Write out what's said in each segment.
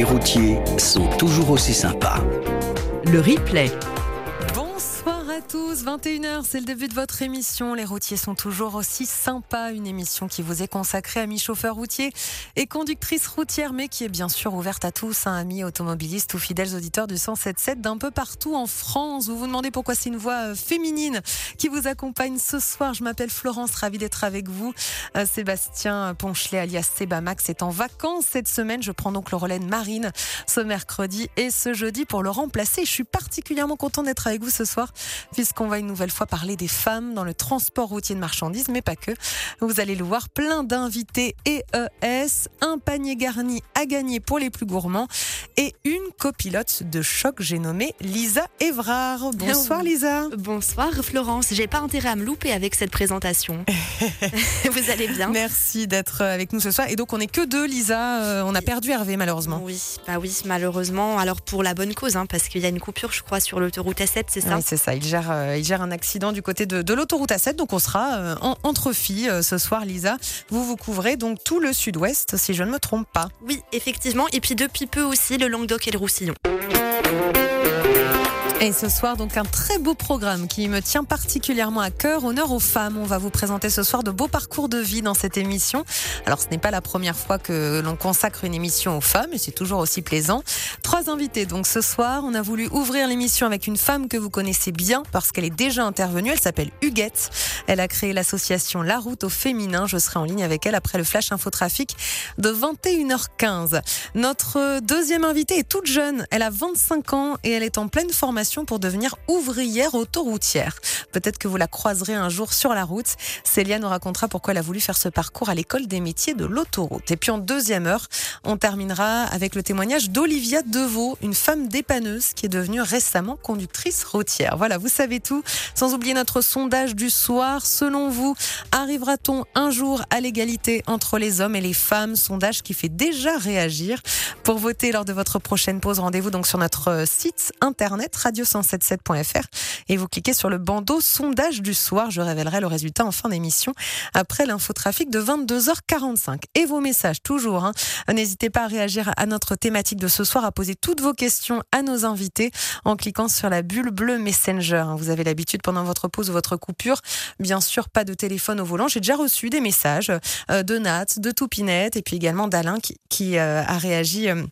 Les routiers sont toujours aussi sympas. Le replay. Tous, 21h, c'est le début de votre émission. Les routiers sont toujours aussi sympas. Une émission qui vous est consacrée à mi-chauffeur routier et conductrice routière, mais qui est bien sûr ouverte à tous, hein, amis automobilistes ou fidèles auditeurs du 107.7 d'un peu partout en France. Vous vous demandez pourquoi c'est une voix euh, féminine qui vous accompagne ce soir. Je m'appelle Florence, ravie d'être avec vous. Euh, Sébastien Ponchelet, alias Sebamax, est en vacances cette semaine. Je prends donc le relais Marine ce mercredi et ce jeudi pour le remplacer. Je suis particulièrement content d'être avec vous ce soir puisqu'on va une nouvelle fois parler des femmes dans le transport routier de marchandises, mais pas que. Vous allez le voir, plein d'invités EES, un panier garni à gagner pour les plus gourmands et une copilote de choc, j'ai nommé Lisa Evrard. Bonsoir Lisa. Bonsoir Florence, j'ai pas intérêt à me louper avec cette présentation. Vous allez bien? Merci d'être avec nous ce soir. Et donc on n'est que deux Lisa, Euh, on a perdu Hervé malheureusement. Oui, bah oui, malheureusement. Alors pour la bonne cause, hein, parce qu'il y a une coupure, je crois, sur l'autoroute A7, c'est ça? Oui, c'est ça. Il gère, euh, il gère un accident du côté de, l'autoroute A7. Donc, on sera euh, en- entre filles euh, ce soir, Lisa. Vous vous couvrez donc tout le sud-ouest, si je ne me trompe pas. Oui, effectivement. Et puis depuis peu aussi, le Languedoc et le Roussillon. Et ce soir, donc, un très beau programme qui me tient particulièrement à cœur. Honneur aux femmes. On va vous présenter ce soir de beaux parcours de vie dans cette émission. Alors, ce n'est pas la première fois que l'on consacre une émission aux femmes et c'est toujours aussi plaisant. Trois invités. Donc, ce soir, on a voulu ouvrir l'émission avec une femme que vous connaissez bien parce qu'elle est déjà intervenue. Elle s'appelle Huguette. Elle a créé l'association La Route au féminin. Je serai en ligne avec elle après le flash infotrafic de 21h15. Notre deuxième invitée est toute jeune. Elle a 25 ans et elle est en pleine formation pour devenir ouvrière autoroutière. Peut-être que vous la croiserez un jour sur la route. Célia nous racontera pourquoi elle a voulu faire ce parcours à l'école des métiers de l'autoroute. Et puis en deuxième heure, on terminera avec le témoignage d'Olivia Deveau, une femme dépanneuse qui est devenue récemment conductrice routière. Voilà, vous savez tout. Sans oublier notre sondage du soir. Selon vous, arrivera-t-on un jour à l'égalité entre les hommes et les femmes? Sondage qui fait déjà réagir. Pour voter lors de votre prochaine pause, rendez-vous donc sur notre site internet radio177.fr et vous cliquez sur le bandeau sondage du soir. Je révélerai le résultat en fin d'émission après l'infotrafic de 22h45. Et vos messages toujours. hein. N'hésitez pas à réagir à notre thématique de ce soir, à poser toutes vos questions à nos invités en cliquant sur la bulle bleue Messenger. hein. Vous avez l'habitude pendant votre pause ou votre coupure, bien sûr, pas de téléphone au volant. J'ai déjà reçu des messages euh, de Nat, de Toupinette et puis également d'Alain qui, qui, euh, a réagi. euh,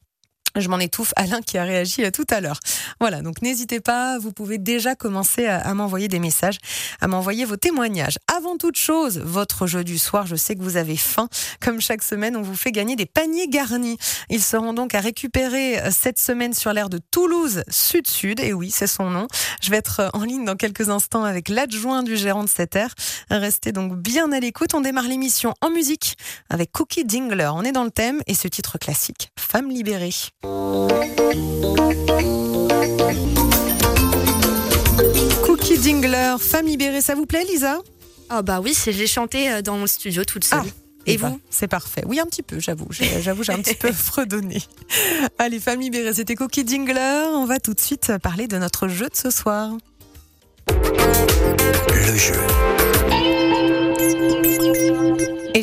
je m'en étouffe, Alain qui a réagi euh, tout à l'heure. Voilà, donc n'hésitez pas, vous pouvez déjà commencer à, m'envoyer des messages, à m'envoyer vos témoignages. Avant toute chose, votre jeu du soir, je sais que vous avez faim. Comme chaque semaine, on vous fait gagner des paniers garnis. Ils seront donc à récupérer euh, cette semaine sur l'aire de Toulouse Sud-Sud. Et oui, c'est son nom. Je vais être euh, en ligne dans quelques instants avec l'adjoint du gérant de cette aire. Restez donc bien à l'écoute. On démarre l'émission en musique avec Cookie Dingler. On est dans le thème et ce titre classique, Femme libérée. Cookie Dingler, Femme libérée, ça vous plaît Lisa? Ah bah oui, j'ai chanté euh, dans mon studio toute seule. Ah, Et Eh ben, vous? C'est parfait. Oui, un petit peu, j'avoue. J'ai- J'avoue, j'ai un petit peu fredonné. Allez, Femme libérée, c'était Cookie Dingler. On va tout de suite parler de notre jeu de ce soir. Le jeu.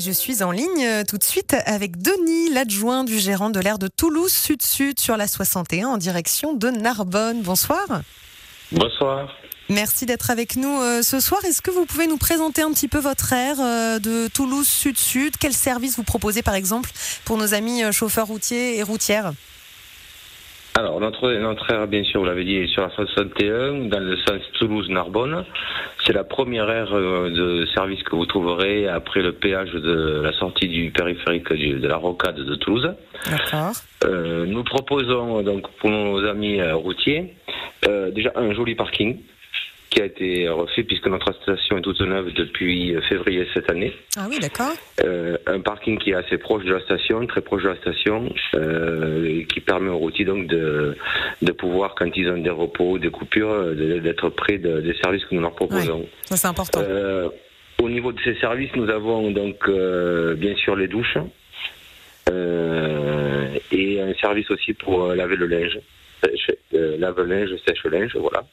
Je suis en ligne euh, tout de suite avec Denis, l'adjoint du gérant de l'aire de Toulouse Sud-Sud sur la 61 en direction de Narbonne. Bonsoir. Bonsoir. Merci d'être avec nous euh, ce soir. Est-ce que vous pouvez nous présenter un petit peu votre aire euh, de Toulouse Sud-Sud? Quel service vous proposez par exemple pour nos amis chauffeurs routiers et routières? Alors, notre, notre aire, bien sûr, vous l'avez dit, est sur la 61, dans le sens Toulouse-Narbonne. C'est la première aire euh, de service que vous trouverez après le péage de la sortie du périphérique du- de la rocade de Toulouse. D'accord. Euh, nous proposons donc pour nos amis euh, routiers euh, déjà un joli parking qui a été refait puisque notre station est toute neuve depuis euh, février cette année. Ah oui, d'accord. Euh, un parking qui est assez proche de la station, très proche de la station, euh, qui permet aux routiers donc de, de pouvoir, quand ils ont des repos, des coupures, de- d'être près de- des services que nous leur proposons. Ça c'est important. Euh, au niveau de ces services, nous avons donc bien sûr les douches et un service aussi pour laver le linge, sèche- lave-linge, sèche-linge, voilà.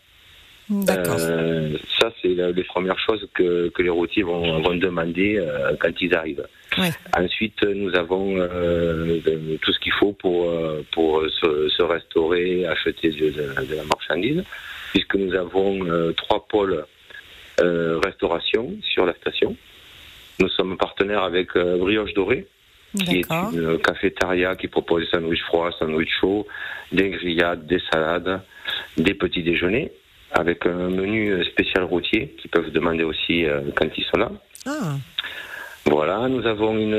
Euh, ça, c'est les premières choses que, que les routiers vont, vont demander euh, quand ils arrivent. Ouais. Ensuite, nous avons euh, de- tout ce qu'il faut pour, pour se, se restaurer, acheter de, de- de la marchandise, puisque nous avons trois pôles restauration sur la station. Nous sommes partenaires avec Brioche Dorée, qui est une cafétéria qui propose des sandwichs froids, sandwichs chauds, des grillades, des salades, des petits déjeuners, avec un menu spécial routier qu'ils peuvent demander aussi euh, quand ils sont là. Ah, Voilà, nous avons une,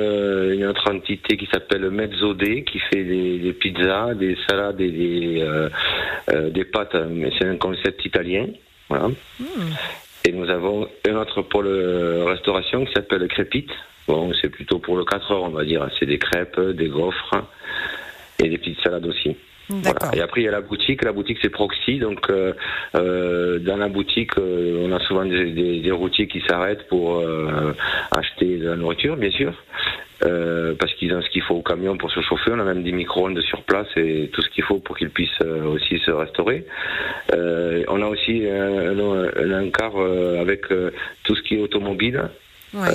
une autre entité qui s'appelle Mezzodé, qui fait des, des pizzas, des salades et des, euh, euh, des pâtes, mais c'est un concept italien. Voilà. Et nous avons un autre pôle euh, restauration qui s'appelle Crépite. Bon, c'est plutôt pour le 4 heures, on va dire. C'est des crêpes, des gaufres et des petites salades aussi. Voilà. Et après, il y a la boutique. La boutique, c'est Proxy. Donc, euh, euh, dans la boutique, euh, on a souvent des, des, des routiers qui s'arrêtent pour acheter de la nourriture, bien sûr. Parce qu'ils ont ce qu'il faut au camion pour se chauffer. On a même des micro-ondes sur place et tout ce qu'il faut pour qu'ils puissent aussi se restaurer. On a aussi un, un, avec tout ce qui est automobile Ouais,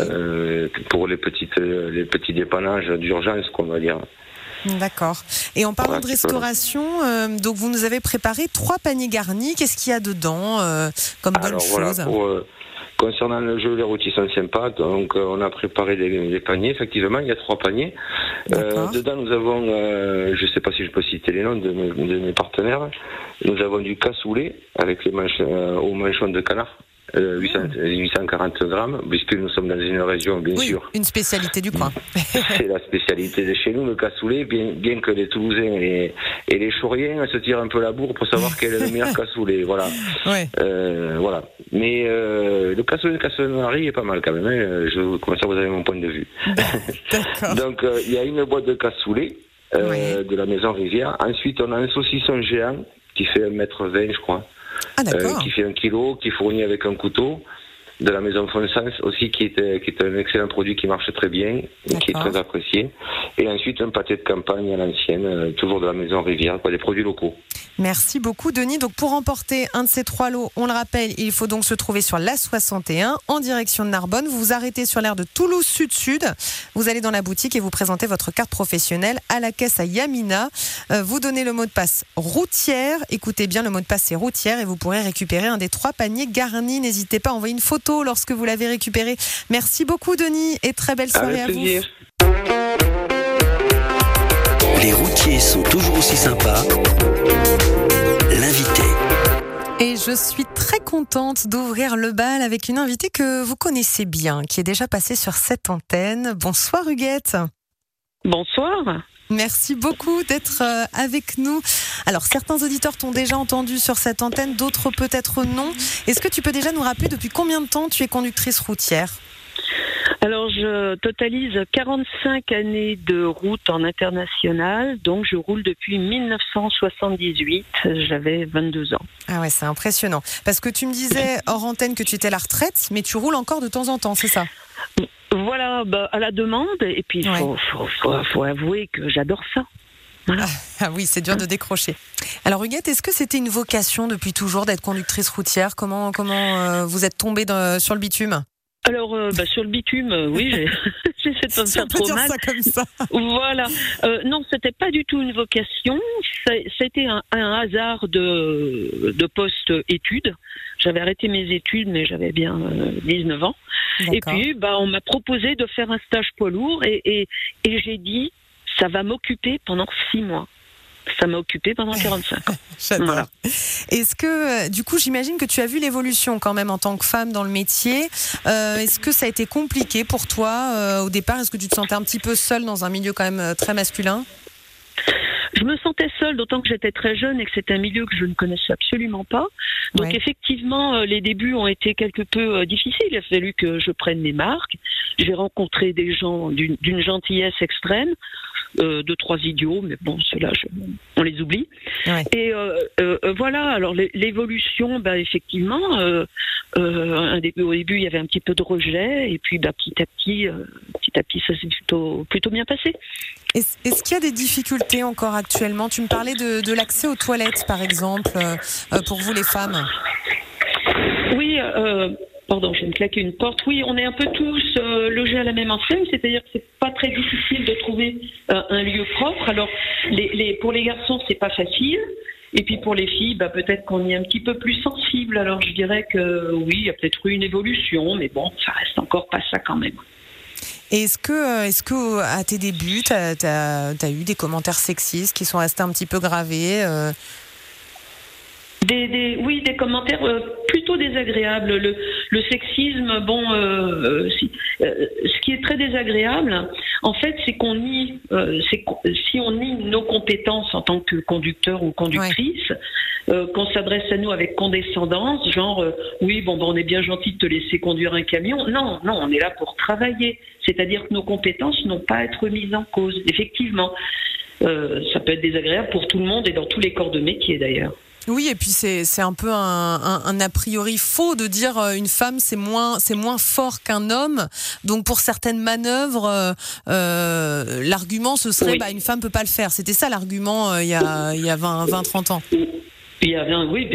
pour les petites les petits dépannages d'urgence, qu'on va dire. D'accord. Et en parlant Voilà, de restauration, euh, donc vous nous avez préparé trois paniers garnis. Qu'est-ce qu'il y a dedans euh, comme bonne Alors voilà, chose pour, euh, concernant le jeu, les rôtis sont sympas. Donc on a préparé des, paniers. Effectivement, il y a trois paniers. Dedans, nous avons, je ne sais pas si je peux citer les noms de mes, de mes partenaires. Nous avons du cassoulet avec les manches, aux manchons de canard. Euh, 800, 840 grammes, puisque nous sommes dans une région, bien Oui, sûr, une spécialité du coin. c'est la spécialité de chez nous, le cassoulet, bien, bien que les Toulousains et, et les Chauriens se tirent un peu la bourre pour savoir quel est le meilleur cassoulet. Voilà. Ouais. Euh, voilà. Mais euh, le cassoulet de Cassonnerie est pas mal quand même. hein. Je, comme ça, vous avez mon point de vue. D'accord. Donc, euh, il y a une boîte de cassoulet euh, Ouais. de la maison Rivière. Ensuite, on a un saucisson géant qui fait 1m20, je crois. Ah Euh, qui fait un kilo, qui est fourni avec un couteau. De la maison Fonsens aussi, qui est, euh, qui est un excellent produit qui marche très bien et qui est très apprécié. Et ensuite, un pâté de campagne à l'ancienne, euh, toujours de la maison Rivière, quoi, des produits locaux. Merci beaucoup Denis. Donc pour remporter un de ces trois lots, on le rappelle, il faut donc se trouver sur la 61 en direction de Narbonne. Vous vous arrêtez sur l'aire de Toulouse Sud-Sud. Vous allez dans la boutique et vous présentez votre carte professionnelle à la caisse à Yamina. Euh, vous donnez le mot de passe routière. Écoutez bien, le mot de passe c'est routière et vous pourrez récupérer un des trois paniers garnis. N'hésitez pas à envoyer une photo lorsque vous l'avez récupéré. Merci beaucoup Denis et très belle soirée Avec à vous. plaisir. Les routiers sont toujours aussi sympas. L'invité. Et je suis très contente d'ouvrir le bal avec une invitée que vous connaissez bien, qui est déjà passée sur cette antenne. Bonsoir Huguette. Bonsoir. Merci beaucoup d'être euh, avec nous. Alors certains auditeurs t'ont déjà entendu sur cette antenne, d'autres peut-être non. Est-ce que tu peux déjà nous rappeler depuis combien de temps tu es conductrice routière? Alors, je totalise 45 années de route en international, donc je roule depuis 1978. J'avais 22 ans. Ah ouais, c'est impressionnant. Parce que tu me disais hors antenne que tu étais à la retraite, mais tu roules encore de temps en temps, c'est ça? Voilà, bah, à la demande, et puis il Ouais. faut, faut, faut- faut avouer que j'adore ça. Ah oui, c'est dur de décrocher. Alors Huguette, est-ce que c'était une vocation depuis toujours d'être conductrice routière? Comment comment euh, vous êtes tombée dans- sur le bitume? Alors, euh, bah, sur le bitume, euh, oui, j'ai- j'essaie de pas me Si on faire peut trop dire mal. ça comme ça. Voilà. Euh, non, c'était pas du tout une vocation. C'était un, un hasard de, de post-études. J'avais arrêté mes études, mais j'avais bien euh, 19 ans. Et puis, bah, on m'a proposé de faire un stage poids lourd et, et, et j'ai dit, ça va m'occuper pendant six mois. Ça m'a occupé pendant 45 ans. Voilà. Est-ce que, euh, du coup, j'imagine que tu as vu l'évolution quand même en tant que femme dans le métier. Euh, Est-ce que ça a été compliqué pour toi euh, au départ? Est-ce que tu te sentais un petit peu seule dans un milieu quand même très masculin? Je me sentais seule, d'autant que j'étais très jeune et que c'était un milieu que je ne connaissais absolument pas. Donc Ouais. effectivement, les débuts ont été quelque peu difficiles. Il a fallu que je prenne mes marques. J'ai rencontré des gens d'une gentillesse extrême, euh, deux trois idiots, mais bon, ceux-là, on les oublie. Ouais. Et euh, euh, voilà. Alors l'é- l'évolution, bah, effectivement, un début, au début, il y avait un petit peu de rejet, et puis bah, petit à petit, petit à petit, ça s'est plutôt plutôt bien passé. Est-ce qu'il y a des difficultés encore actuellement? Tu me parlais de, de l'accès aux toilettes, par exemple, pour vous les femmes. Oui, euh, pardon, je vais me claquer une porte. Oui, on est un peu tous euh, logés à la même enseigne, c'est-à-dire que c'est pas très difficile de trouver euh, un lieu propre. Alors, pour les garçons, c'est pas facile. Et puis pour les filles, bah, peut-être qu'on est un petit peu plus sensible. Alors je dirais que oui, il y a peut-être eu une évolution, mais bon, ça reste encore pas ça quand même. Est-ce que, euh, est-ce que à tes débuts, tu as, eu des commentaires sexistes qui sont restés un petit peu gravés des, des, oui, des commentaires euh, plutôt désagréables. Le, le sexisme, bon, euh, si, ce qui est très désagréable, en fait, c'est qu'on nie, si on nie nos compétences en tant que conducteur ou conductrice, qu'on s'adresse à nous avec condescendance, genre, oui, bon, bon, on est bien gentil de te laisser conduire un camion. Non, non, on est là pour travailler. C'est-à-dire que nos compétences n'ont pas à être mises en cause. Effectivement, ça peut être désagréable pour tout le monde et dans tous les corps de métier d'ailleurs. Oui, et puis c'est un peu un, un, a priori faux de dire euh, une femme c'est moins c'est moins fort qu'un homme. Donc pour certaines manœuvres, euh, euh l'argument ce serait bah, une femme peut pas le faire. C'était ça l'argument euh, il y a il y a 20 20 30 ans. Il y a oui,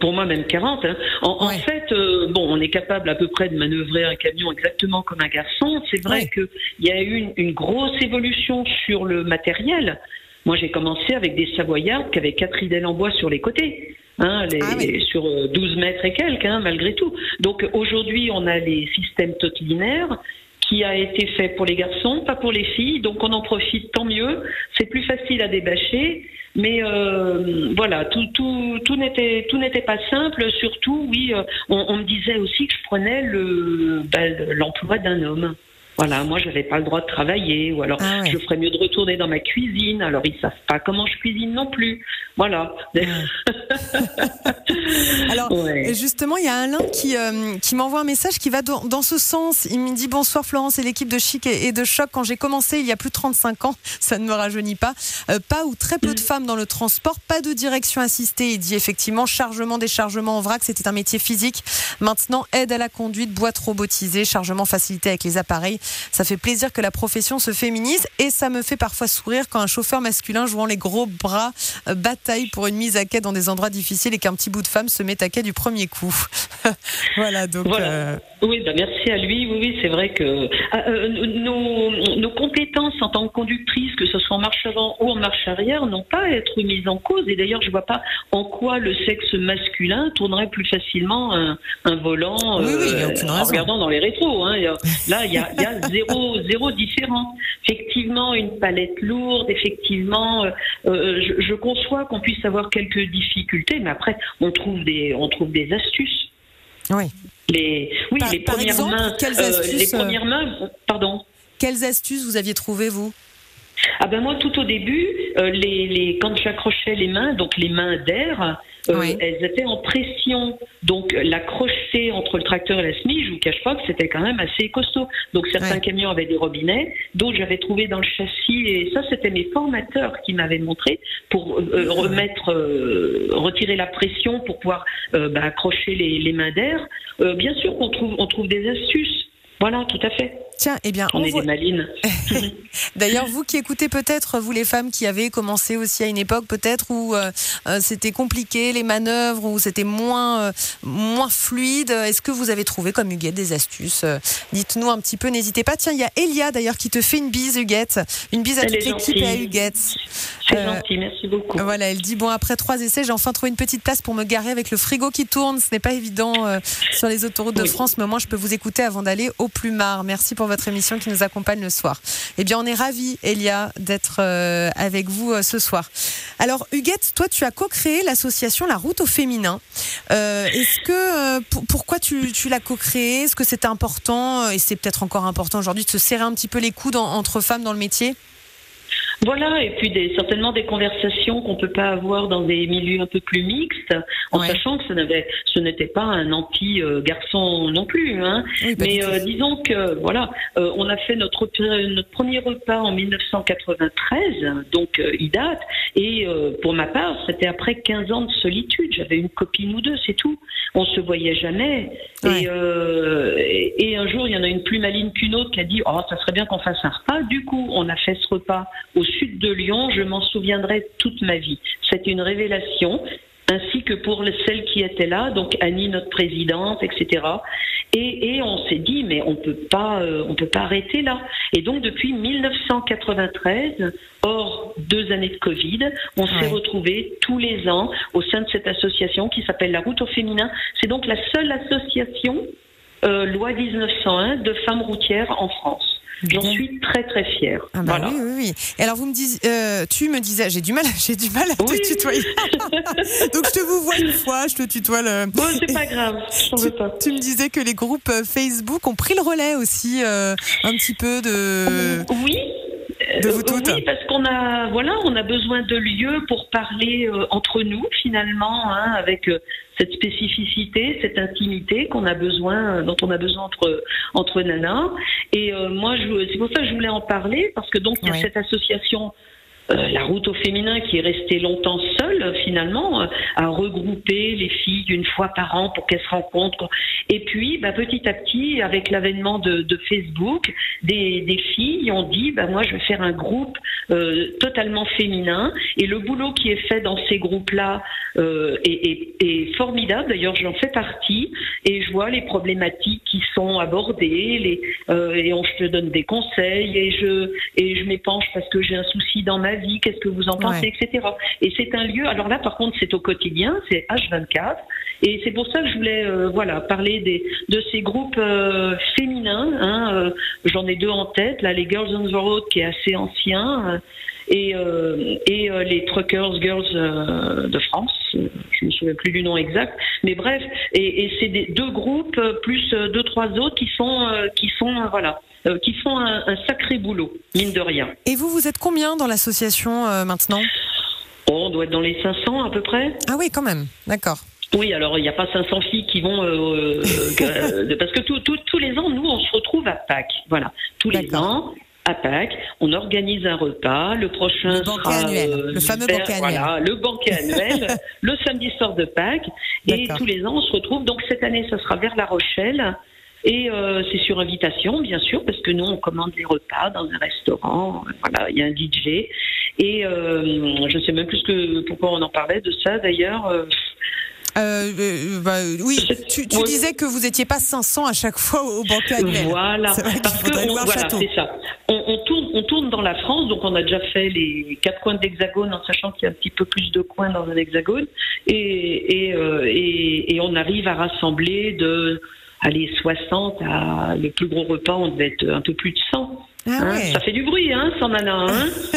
pour moi même 40. Hein. En, fait, bon, on est capable à peu près de manœuvrer un camion exactement comme un garçon. C'est vrai qu'il y a eu une, une, grosse évolution sur le matériel. Moi, j'ai commencé avec des Savoyards qui avaient quatre ridelles en bois sur les côtés. Hein, les, ah sur 12 euh, mètres et quelques, hein, malgré tout. Donc aujourd'hui, on a les systèmes totilinaires qui a été fait pour les garçons, pas pour les filles. Donc on en profite, tant mieux. C'est plus facile à débâcher. Mais euh, voilà, tout, tout, tout n'était tout n'était pas simple. Surtout, oui, euh, on, on, me disait aussi que je prenais le ben, l'emploi d'un homme. Voilà, moi j'avais pas le droit de travailler, ou alors ah je ferais mieux de retourner dans ma cuisine. Alors ils savent pas comment je cuisine non plus. Voilà. alors justement, il y a Alain qui euh, qui m'envoie un message qui va dans, dans, ce sens. Il me dit bonsoir Florence et l'équipe de Chic et, de Choc. Quand j'ai commencé il y a plus de 35 ans, ça ne me rajeunit pas. Euh, pas ou très peu de femmes dans le transport, pas de direction assistée. Il dit effectivement chargement, déchargement en vrac, c'était un métier physique. Maintenant aide à la conduite, boîte robotisée, chargement facilité avec les appareils. Ça fait plaisir que la profession se féminise et ça me fait parfois sourire quand un chauffeur masculin jouant les gros bras euh, bataille pour une mise à quai dans des endroits difficiles et qu'un petit bout de femme se met à quai du premier coup. voilà, donc. Euh, oui, bah merci à lui. Oui, oui c'est vrai que ah, euh, nos, nos, compétences en tant que conductrice, que ce soit en marche avant ou en marche arrière, n'ont pas à être mises en cause. Et d'ailleurs, je vois pas en quoi le sexe masculin tournerait plus facilement un, un volant en regardant dans les rétros. Hein. Là, il y a, y a zéro, zéro différent. Effectivement, une palette lourde, effectivement, euh, euh, je, je, conçois qu'on puisse avoir quelques difficultés, mais après, on trouve des, on trouve des astuces. Oui. Les, oui, les premières mains. Quelles euh, astuces, les premières mains, pardon. Quelles astuces vous aviez trouvées, vous? Ah ben moi tout au début, les, les, quand j'accrochais les mains, donc les mains d'air, euh, elles étaient en pression. Donc l'accrocher entre le tracteur et la semi, je vous cache pas que c'était quand même assez costaud. Donc certains camions avaient des robinets, d'autres j'avais trouvé dans le châssis et ça c'était mes formateurs qui m'avaient montré pour euh, euh, remettre, retirer la pression pour pouvoir bah, accrocher les, les mains d'air. bien sûr qu'on trouve, on trouve des astuces. Voilà, tout à fait. Tiens, eh bien, on, est des malines. D'ailleurs, vous qui écoutez peut-être, vous les femmes qui avez commencé aussi à une époque peut-être où euh, euh, c'était compliqué les manœuvres, où c'était moins euh, moins fluide. Est-ce que vous avez trouvé comme Huguette des astuces Dites-nous un petit peu. N'hésitez pas. Tiens, il y a Elia d'ailleurs qui te fait une bise, Huguette. Une bise à toute l'équipe et à Huguette. C'est gentil, merci beaucoup. Voilà, elle dit bon après trois essais, j'ai enfin trouvé une petite place pour me garer avec le frigo qui tourne. Ce n'est pas évident sur les autoroutes de France, mais moi je peux vous écouter avant d'aller au Plumard. Merci pour votre émission qui nous accompagne le soir. Eh bien, on est ravis, Elia, d'être euh, avec vous euh, ce soir. Alors, Huguette, toi, tu as co-créé l'association La Route au Féminin. Euh, est-ce que, pourquoi tu, l'as co-créé? Est-ce que c'était important? Et c'est peut-être encore important aujourd'hui de se serrer un petit peu les coudes entre femmes dans le métier? Voilà, et puis des, certainement des conversations qu'on peut pas avoir dans des milieux un peu plus mixtes, en sachant que ce n'avait, ce n'était pas un anti-garçon non plus. Hein. Mais euh, disons que voilà, euh, on a fait notre, notre premier repas en 1993, donc euh, il date. Et pour ma part, c'était après 15 ans de solitude. J'avais une copine ou deux, c'est tout. On se voyait jamais. Et, et, un jour, il y en a une plus maligne qu'une autre qui a dit, oh, ça serait bien qu'on fasse un repas. Du coup, on a fait ce repas au sud de Lyon, je m'en souviendrai toute ma vie. C'est une révélation. ainsi que pour celles qui étaient là, donc Annie, notre présidente, etc. Et, et on s'est dit, mais on peut pas, euh, on peut pas arrêter là. Et donc depuis 1993, hors deux années de Covid, on s'est Ouais. retrouvés tous les ans au sein de cette association qui s'appelle la Route au féminin. C'est donc la seule association euh, loi 1901 de femmes routières en France. J'en suis très très fière. Ah bah voilà. oui, oui, oui. Et alors vous me dis, euh, tu me disais, j'ai du mal, j'ai du mal à te tutoyer. Donc je te vous vois une fois, je te tutoie le. Bon, c'est pas grave, je t'en veux pas. Tu me disais que les groupes Facebook ont pris le relais aussi euh, un petit peu de. Oui. De vous Euh, toutes. Oui, parce qu'on a, voilà, on a besoin de lieux pour parler euh, entre nous finalement, hein, avec euh, cette spécificité, cette intimité qu'on a besoin, euh, dont on a besoin entre entre nanas. Et euh, moi, je- c'est pour ça que je voulais en parler parce que donc il y a Oui. cette association. Euh, la route au féminin qui est restée longtemps seule finalement euh, à regrouper les filles une fois par an pour qu'elles se rencontrent. Et puis bah, petit à petit avec l'avènement de, Facebook des, filles ont dit bah, moi je vais faire un groupe euh, totalement féminin. Et le boulot qui est fait dans ces groupes là euh, est, formidable. D'ailleurs j'en fais partie. Et je vois les problématiques qui sont abordées et on je te donne des conseils et je et je m'épanche parce que j'ai un souci dans ma qu'est-ce que vous en pensez etc et c'est un lieu alors là par contre c'est au quotidien c'est H24 et c'est pour ça que je voulais euh, voilà parler des de ces groupes euh, féminins hein, euh, j'en ai deux en tête là les Girls on the Road qui est assez ancien et, euh, et euh, les Truckers Girls euh, de France, je me souviens plus du nom exact, mais bref, et, et c'est des deux groupes plus deux trois autres qui euh, qui euh, voilà qui font un, un sacré boulot mine de rien. Et vous, vous êtes combien dans l'association maintenant? On doit être dans les 500 à peu près. Ah oui, quand même. D'accord. Oui, alors il n'y a pas 500 filles qui vont euh, euh, parce que tout- tout- tous les ans, nous, on se retrouve à Pâques. Voilà, tous les ans. À Pâques, on organise un repas. Le prochain Le sera annuel, euh, le fameux banquet annuel. Voilà, le banquet annuel, le samedi soir de Pâques. Et tous les ans, on se retrouve. Donc cette année, ça sera vers La Rochelle. Et euh, c'est sur invitation, bien sûr, parce que nous, on commande les repas dans un restaurant. Voilà, il y a un DJ. Et euh, je sais même plus que, pourquoi on en parlait de ça, d'ailleurs. Euh, Euh, bah, oui, tu, disais que vous étiez pas 500 à chaque fois au banquet annuel. Voilà, vrai parce que on- voilà, c'est ça. On, on tourne, on tourne dans la France, donc on a déjà fait les quatre coins de l'hexagone en sachant qu'il y a un petit peu plus de coins dans un hexagone, et, et, euh, et, et on arrive à rassembler de allez 60 à le plus gros repas, on devait être un peu plus de 100. Ah hein. ouais. Ça fait du bruit, hein, sans nana. Hein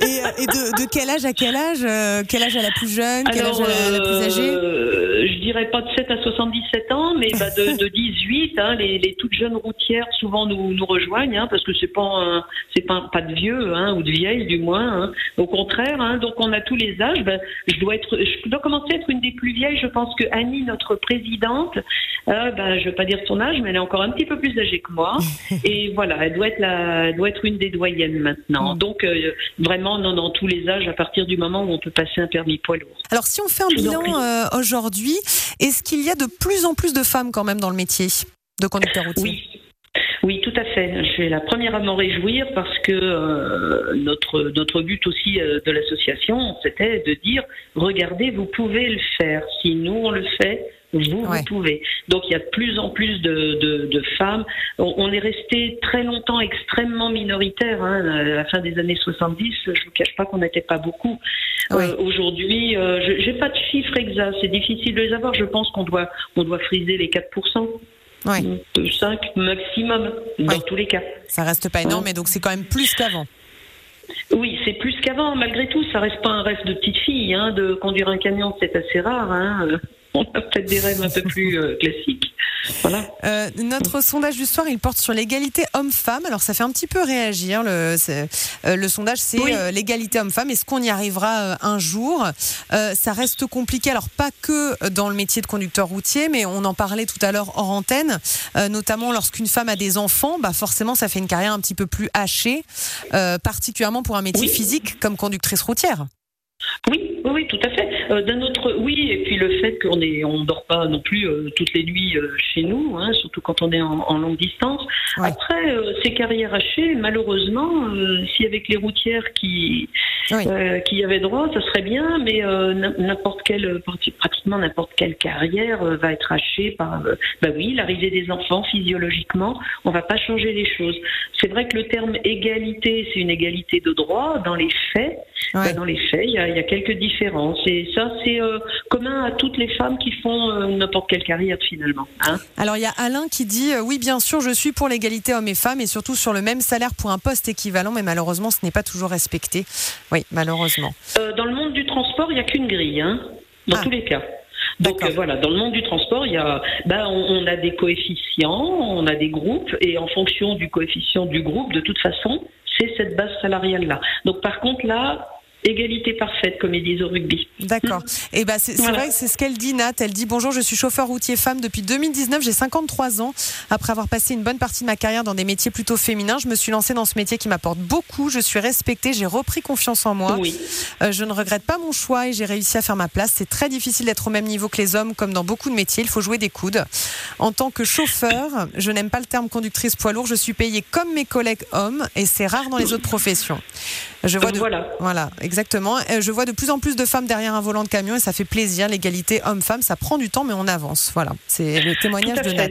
Et, euh, et de, de quel âge à quel âge euh, Quel âge à la plus jeune Quel âge à la, la plus âgée? Euh, je dirais pas de 7 à 77 ans, mais bah de, de 18. Hein, les, les toutes jeunes routières souvent nous, nous rejoignent, hein, parce que c'est pas c'est pas pas de vieux hein, ou de vieilles du moins. Au contraire, hein, donc on a tous les âges. Ben, je dois être, je dois commencer à être une des plus vieilles. Je pense que Annie, notre présidente, euh, ben je vais pas dire son âge, mais elle est encore un petit peu plus âgée que moi. Et voilà, elle doit être la, elle doit être une des doyennes maintenant. Donc euh, vraiment, non, dans tous les âges, à partir du moment où on peut passer un permis poids lourd. Alors si on fait un bilan euh, aujourd'hui, est-ce qu'il y a de plus en plus de femmes quand même dans le métier de conducteur routier? Oui. Oui, tout à fait. Je suis la première à m'en réjouir parce que euh, notre notre but aussi euh, de l'association, c'était de dire regardez, vous pouvez le faire. Si nous on le fait, vous Ouais. vous pouvez. Donc il y a de plus en plus de, de, de femmes. On, on est resté très longtemps extrêmement minoritaire. Hein. À la fin des années 70, je vous cache pas qu'on n'était pas beaucoup. Ouais. Euh, Aujourd'hui, euh, je j'ai pas de chiffres exacts. C'est difficile de les avoir. Je pense qu'on doit on doit friser les 4 Ouais, de 5 maximum, dans tous les cas. ça reste pas énorme, mais donc c'est quand même plus qu'avant. Oui, c'est plus qu'avant. Malgré tout, ça reste pas un rêve de petite fille. Hein, de conduire un camion, c'est assez rare. Hein. Euh, On a peut-être des rêves un peu plus euh, classiques. Voilà. Euh, notre sondage du soir, il porte sur l'égalité homme-femme. Alors ça fait un petit peu réagir. Le, euh, le sondage, c'est Oui. euh, l'égalité homme-femme. Est-ce qu'on y arrivera euh, un jour? Euh, Ça reste compliqué. Alors pas que dans le métier de conducteur routier, mais on en parlait tout à l'heure hors antenne, euh, notamment lorsqu'une femme a des enfants, bah forcément ça fait une carrière un petit peu plus hachée, euh, particulièrement pour un métier Oui. physique comme conductrice routière. Oui, oui, oui, tout à fait. Euh, D'un autre, oui, et puis le fait qu'on est, on dort pas non plus euh, toutes les nuits euh, chez nous, hein, surtout quand on est en, en longue distance. Ouais. Après, ces carrières hachées, malheureusement, si avec les routières qui Oui. qui y avait droit, ça serait bien, mais n'importe quelle, pratiquement n'importe quelle carrière va être hachée par, bah oui, l'arrivée des enfants physiologiquement. On va pas changer les choses. C'est vrai que le terme égalité, c'est une égalité de droit. Dans les faits, Ouais. bah, dans les faits, il y, a- il y a quelques différences. Et ça, c'est euh, commun à toutes les femmes qui font euh, n'importe quelle carrière finalement. Hein Alors il y a Alain qui dit euh, oui bien sûr je suis pour l'égalité hommes et femmes et surtout sur le même salaire pour un poste équivalent mais malheureusement ce n'est pas toujours respecté. Oui malheureusement. Dans le monde du transport, il n'y a qu'une grille, hein, dans Ah. tous les cas. Donc euh, voilà, dans le monde du transport, il y a, ben, on, on a des coefficients, on a des groupes, et en fonction du coefficient du groupe, de toute façon, c'est cette base salariale là. Donc par contre là, égalité parfaite, comme ils disent au rugby. D'accord. Et ben c'est c'est Voilà. vrai que c'est ce qu'elle dit Nat. Elle dit bonjour, je suis chauffeur routier femme depuis 2019, j'ai 53 ans. Après avoir passé une bonne partie de ma carrière dans des métiers plutôt féminins, je me suis lancée dans ce métier qui m'apporte beaucoup. Je suis respectée, j'ai repris confiance en moi. Oui. Euh, je ne regrette pas mon choix et j'ai réussi à faire ma place. C'est très difficile d'être au même niveau que les hommes, comme dans beaucoup de métiers. Il faut jouer des coudes. En tant que chauffeur, je n'aime pas le terme conductrice poids lourd. Je suis payée comme mes collègues hommes et c'est rare dans les autres professions. Je vois de... Voilà. Voilà, exactement. Euh, Je vois de plus en plus de femmes derrière un volant de camion et ça fait plaisir. L'égalité homme-femme, ça prend du temps, mais on avance. Voilà, c'est le témoignage de. Nat.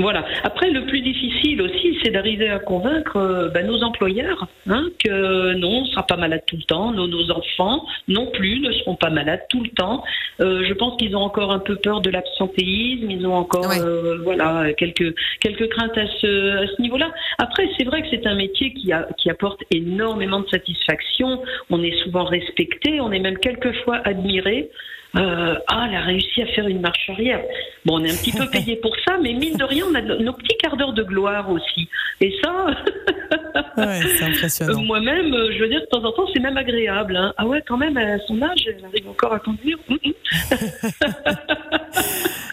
Voilà. Après, le plus difficile aussi, c'est d'arriver à convaincre euh, ben, nos employeurs hein, que non, on ne sera pas malade tout le temps. Nos, nos enfants non plus ne seront pas malades tout le temps. Euh, je pense qu'ils ont encore un peu peur de l'absentéisme. Ils ont encore, Ouais. euh, voilà, quelques quelques craintes à ce à ce niveau-là. Après, c'est vrai que c'est un métier qui a qui apporte énormément de satisfaction. On est souvent respecté. On est même quelquefois admiré. Euh, ah, elle a réussi à faire une marche arrière. Bon, on est un petit peu payé pour ça, mais mine de rien, on a nos petits quarts d'heure de gloire aussi. Et ça, Ouais, impressionnant. moi-même, euh, je veux dire, de temps en temps, c'est même agréable. hein. Ah ouais, quand même, à son âge, elle arrive encore à conduire. Hum, hum.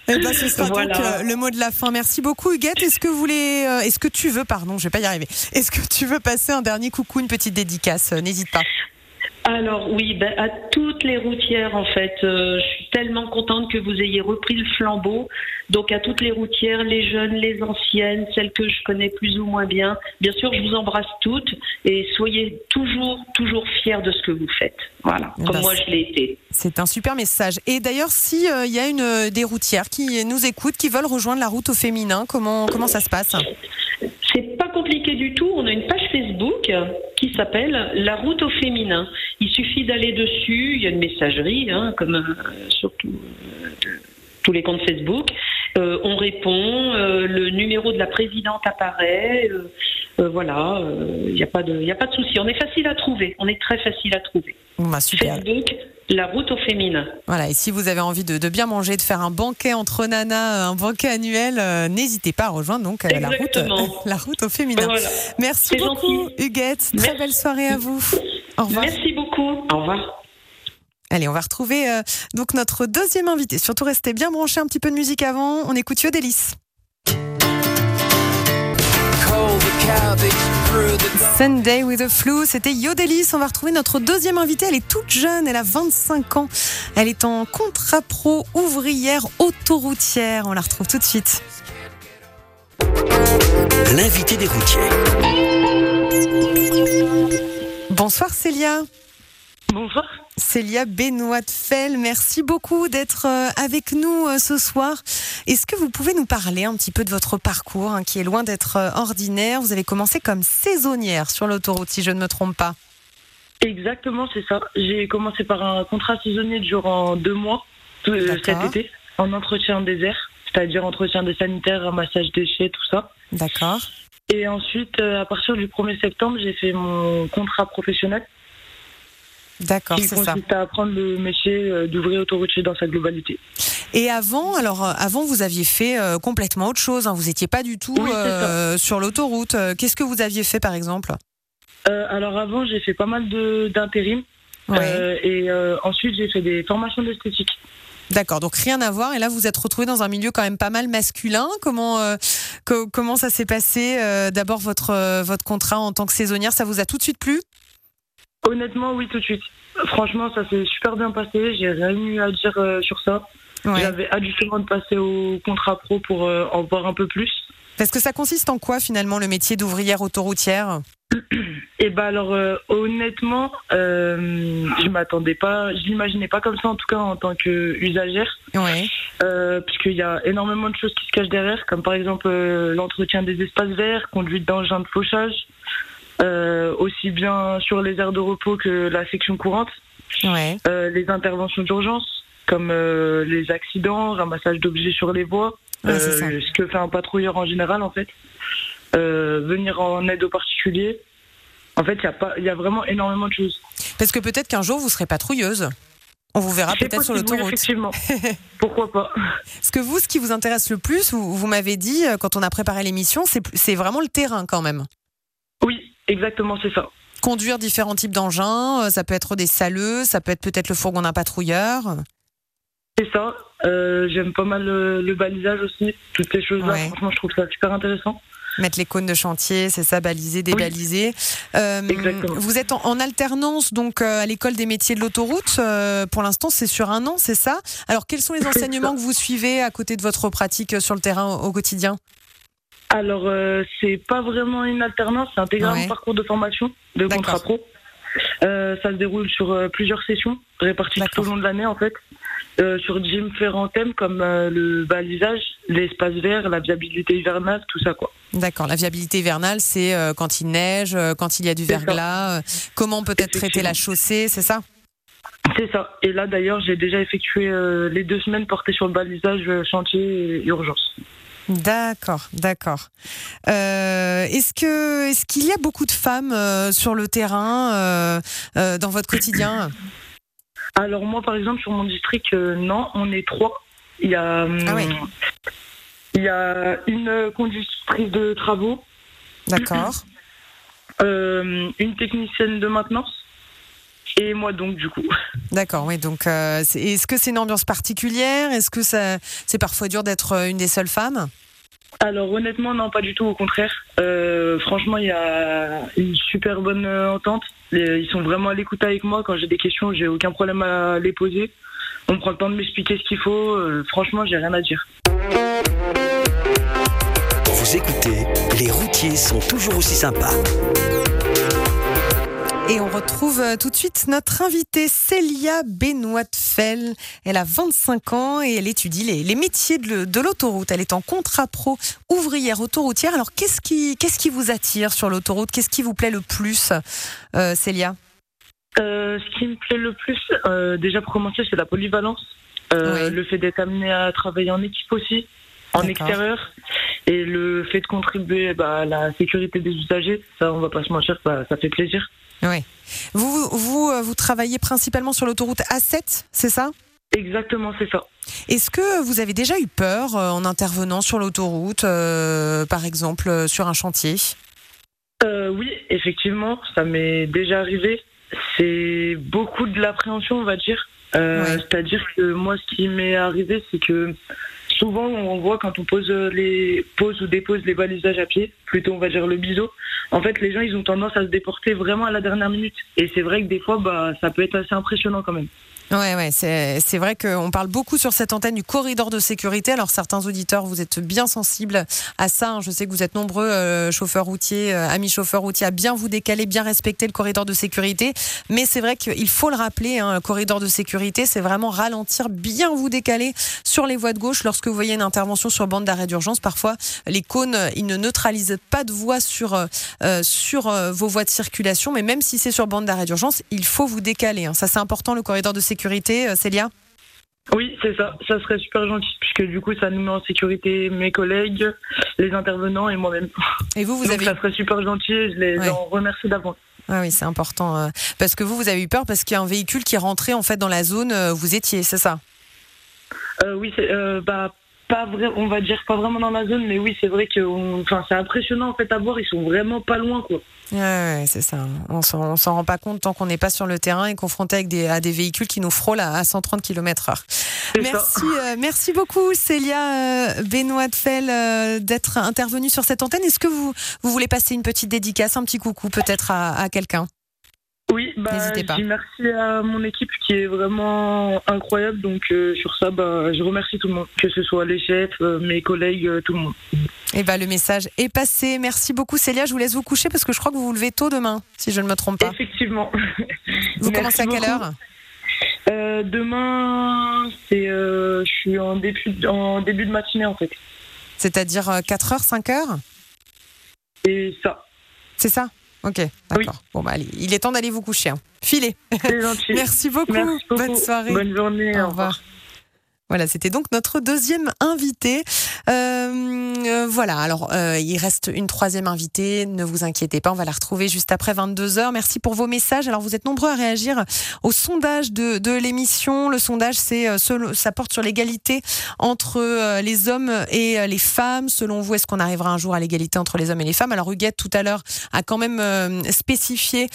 Eh ben, ce sera Voilà. donc euh, le mot de la fin. Merci beaucoup, Huguette. Est-ce que vous voulez, euh, est-ce que tu veux, pardon, je vais pas y arriver. Est-ce que tu veux passer un dernier coucou, une petite dédicace N'hésite pas. Alors oui, ben, à toutes les routières en fait, euh, je suis tellement contente que vous ayez repris le flambeau. Donc à toutes les routières, les jeunes, les anciennes, celles que je connais plus ou moins bien. Bien sûr, je vous embrasse toutes et soyez toujours, toujours fiers de ce que vous faites. Voilà, Eh comme ben, moi je l'ai été. C'est un super message. Et d'ailleurs, si euh, il y a une euh, des routières qui nous écoutent, qui veulent rejoindre la route au féminin, comment comment ça se passe? C'est pas compliqué du tout. On a une page Facebook qui s'appelle La route au féminin. Il suffit d'aller dessus. Il y a une messagerie, hein, comme euh, sur tout, euh, tous les comptes Facebook. Euh, on répond. euh, le numéro de la présidente apparaît. euh, voilà. Il n'y a pas de, il y a pas de souci. On est facile à trouver. On est très facile à trouver. Bon, bah, super. Facebook, La route au féminin. Voilà. Et si vous avez envie de, de bien manger, de faire un banquet entre nanas, un banquet annuel, euh, n'hésitez pas à rejoindre donc euh, la route, Exactement. la route au féminin. Voilà. Merci beaucoup, gentil. Huguette. Très Merci. belle soirée à vous. Au revoir. Merci beaucoup. Au revoir. Allez, on va retrouver euh, donc notre deuxième invité. Surtout restez bien branchés un petit peu de musique avant. On écoute Yodelis. Sunday with the flu, c'était Yodelis. On va retrouver notre deuxième invitée. Elle est toute jeune, elle a 25 ans. Elle est en contrat pro ouvrière autoroutière. On la retrouve tout de suite. L'invité des routiers. Bonsoir Célia. Bonjour. Célia Benoît de Fel, merci beaucoup d'être euh, avec nous euh, ce soir. Est-ce que vous pouvez nous parler un petit peu de votre parcours hein, qui est loin d'être euh, ordinaire? Vous avez commencé comme saisonnière sur l'autoroute, si je ne me trompe pas. Exactement, c'est ça. J'ai commencé par un contrat saisonnier durant deux mois cet été, en entretien désert, c'est-à-dire entretien des sanitaires, ramassage déchets, tout ça. D'accord. Et ensuite, à partir du 1er septembre, j'ai fait mon contrat professionnel D'accord, qui c'est ça. consiste à apprendre le métier euh, d'ouvrier autoroutier dans sa globalité. Et avant, alors euh, avant, vous aviez fait euh, complètement autre chose. hein. Vous n'étiez pas du tout Oui, euh, sur l'autoroute. Euh, Qu'est-ce que vous aviez fait, par exemple? Euh, alors avant, j'ai fait pas mal d'intérim Ouais. et ensuite j'ai fait des formations d'esthétique. D'accord, donc rien à voir. Et là, vous vous êtes retrouvé dans un milieu quand même pas mal masculin. Comment euh, co- comment ça s'est passé euh, D'abord votre euh, votre contrat en tant que saisonnière, ça vous a tout de suite plu? Honnêtement, oui, tout de suite. Franchement, ça s'est super bien passé. J'ai rien eu à dire euh, sur ça. Ouais. J'avais hâte justement de passer au contrat pro pour euh, en voir un peu plus. Parce que ça consiste en quoi finalement le métier d'ouvrière autoroutière? Et bah alors euh, honnêtement, je m'attendais pas, je l'imaginais pas comme ça en tout cas en tant que usagère, Ouais. euh, puisqu'il y a énormément de choses qui se cachent derrière, comme par exemple l'entretien des espaces verts, conduite d'engins de fauchage, aussi bien sur les aires de repos que la section courante, Ouais. euh, les interventions d'urgence, comme euh, les accidents, ramassage d'objets sur les voies, Ouais, euh, ce que fait un patrouilleur en général en fait, euh, venir en aide aux particuliers. En fait, il y a pas, il y a vraiment énormément de choses. Parce que peut-être qu'un jour vous serez patrouilleuse. On vous verra peut-être sur l'autoroute. effectivement. Pourquoi pas Parce que vous, ce qui vous intéresse le plus, vous, vous m'avez dit euh, quand on a préparé l'émission, c'est vraiment le terrain quand même. Oui, exactement, c'est ça. Conduire différents types d'engins, euh, ça peut être des saleux, ça peut être peut-être le fourgon d'un patrouilleur. C'est ça. Euh, J'aime pas mal le, le balisage aussi. Toutes ces choses-là, Ouais. franchement, je trouve ça super intéressant. Mettre les cônes de chantier, c'est ça, baliser, débaliser. Euh, Exactement. vous êtes en, en alternance donc euh, à l'école des métiers de l'autoroute. Euh, pour l'instant, c'est sur un an, c'est ça? Alors, quels sont les enseignements que vous suivez à côté de votre pratique euh, sur le terrain au, au quotidien? Alors, euh, c'est pas vraiment une alternance, c'est intégré à Ouais. un parcours de formation de contrat pro. Euh, ça se déroule sur euh, plusieurs sessions, réparties tout au long de l'année en fait, euh, sur différents thèmes comme le balisage, l'espace vert, la viabilité hivernale, tout ça quoi. D'accord. La viabilité hivernale, c'est quand il neige, quand il y a du verglas, comment peut-être traiter la chaussée, c'est ça? C'est ça. Et là d'ailleurs, j'ai déjà effectué euh, les deux semaines portées sur le balisage, euh, chantier et urgence. D'accord, d'accord. Euh, est-ce que est-ce qu'il y a beaucoup de femmes euh, sur le terrain euh, dans votre quotidien? Alors moi par exemple sur mon district, non, on est trois. Il y a, Ah il y a une conductrice de travaux, D'accord. euh, une technicienne de maintenance et moi donc du coup. D'accord, oui. Donc, euh, est-ce que c'est une ambiance particulière? Est-ce que ça, c'est parfois dur d'être euh, une des seules femmes? Alors honnêtement non pas du tout au contraire. Euh, franchement il y a une super bonne entente. Ils sont vraiment à l'écoute avec moi quand j'ai des questions, j'ai aucun problème à les poser. On prend le temps de m'expliquer ce qu'il faut. Euh, franchement j'ai rien à dire. Vous écoutez, les routiers sont toujours aussi sympas. Et on retrouve euh, tout de suite notre invitée Célia Benoît Fell. Elle a 25 ans et elle étudie les, les métiers de, l'autoroute. Elle est en contrat pro ouvrière autoroutière. Alors qu'est-ce qui, qu'est-ce qui vous attire sur l'autoroute? Qu'est-ce qui vous plaît le plus, euh, Célia? Euh, ce qui me plaît le plus, euh, déjà pour commencer, c'est la polyvalence. Le fait d'être amené à travailler en équipe aussi, en extérieur. Et le fait de contribuer bah, à la sécurité des usagers, ça, on va pas se mentir, bah, ça fait plaisir. Oui. Vous, vous, euh, vous travaillez principalement sur l'autoroute A7, c'est ça? Exactement, c'est ça. Est-ce que vous avez déjà eu peur euh, en intervenant sur l'autoroute, euh, par exemple sur un chantier? Euh, oui, effectivement, ça m'est déjà arrivé. C'est beaucoup de l'appréhension, on va dire. Euh, Ouais. C'est-à-dire que moi, ce qui m'est arrivé, c'est que souvent, on voit quand on pose pose ou dépose les balisages à pied, plutôt on va dire le biseau. En fait, les gens, ils ont tendance à se déporter vraiment à la dernière minute. Et c'est vrai que des fois, bah, ça peut être assez impressionnant quand même. Ouais, ouais, c'est c'est vrai qu'on parle beaucoup sur cette antenne du corridor de sécurité. Alors certains auditeurs, vous êtes bien sensibles à ça. hein. Je sais que vous êtes nombreux euh, chauffeurs routiers, euh, amis chauffeurs routiers, à bien vous décaler, bien respecter le corridor de sécurité. Mais c'est vrai qu'il faut le rappeler, hein, corridor de sécurité, c'est vraiment ralentir, bien vous décaler sur les voies de gauche lorsque vous voyez une intervention sur bande d'arrêt d'urgence. Parfois, les cônes, ils ne neutralisent pas de voie sur euh, euh, sur vos voies de circulation. Mais même si c'est sur bande d'arrêt d'urgence, il faut vous décaler. hein. Ça, c'est important, le corridor de sécurité, euh, Célia. Oui, c'est ça. Ça serait super gentil, puisque du coup, ça nous met en sécurité mes collègues, les intervenants et moi-même. Et vous, vous Donc avez ça serait super gentil et je les Ouais. en remercie d'avance. Ah oui, c'est important euh, parce que vous, vous avez eu peur parce qu'il y a un véhicule qui est rentré en fait dans la zone euh, où vous étiez, c'est ça? Euh, oui, c'est euh, bah pas vrai, on va dire pas vraiment dans la zone, mais oui, c'est vrai que, enfin, c'est impressionnant en fait à voir. Ils sont vraiment pas loin, quoi. Ouais, ouais, c'est ça. On s'en, on s'en rend pas compte tant qu'on n'est pas sur le terrain et confronté avec des, à des véhicules qui nous frôlent à, à 130 km/h. Merci, euh, merci beaucoup Célia euh, Benoît Fell euh, d'être intervenue sur cette antenne. Est-ce que vous, vous voulez passer une petite dédicace, un petit coucou peut-être à, à quelqu'un? Oui, bah, N'hésitez pas. je dis merci à mon équipe qui est vraiment incroyable. Donc euh, sur ça, bah, je remercie tout le monde, que ce soit les chefs, euh, mes collègues, euh, tout le monde. Et bah, le message est passé. Merci beaucoup, Célia. Je vous laisse vous coucher parce que je crois que vous vous levez tôt demain, si je ne me trompe pas. Effectivement. Vous Merci commencez à quelle beaucoup. heure demain, c'est, je suis en début, en début de matinée en fait. C'est-à-dire 4h, 5h Et ça, C'est ça? Ok, d'accord. Bon, bah, allez, il est temps d'aller vous coucher. hein. Filez. beaucoup. Merci beaucoup. Bonne soirée. Bonne journée. Au revoir. Voilà, c'était donc notre deuxième invité. Euh, euh, voilà, alors euh, il reste une troisième invitée, ne vous inquiétez pas, on va la retrouver juste après 22h. Merci pour vos messages. Alors vous êtes nombreux à réagir au sondage de, de l'émission. Le sondage, c'est euh, ça porte sur l'égalité entre les hommes et les femmes. Selon vous, est-ce qu'on arrivera un jour à l'égalité entre les hommes et les femmes? Alors Huguette, tout à l'heure, a quand même spécifié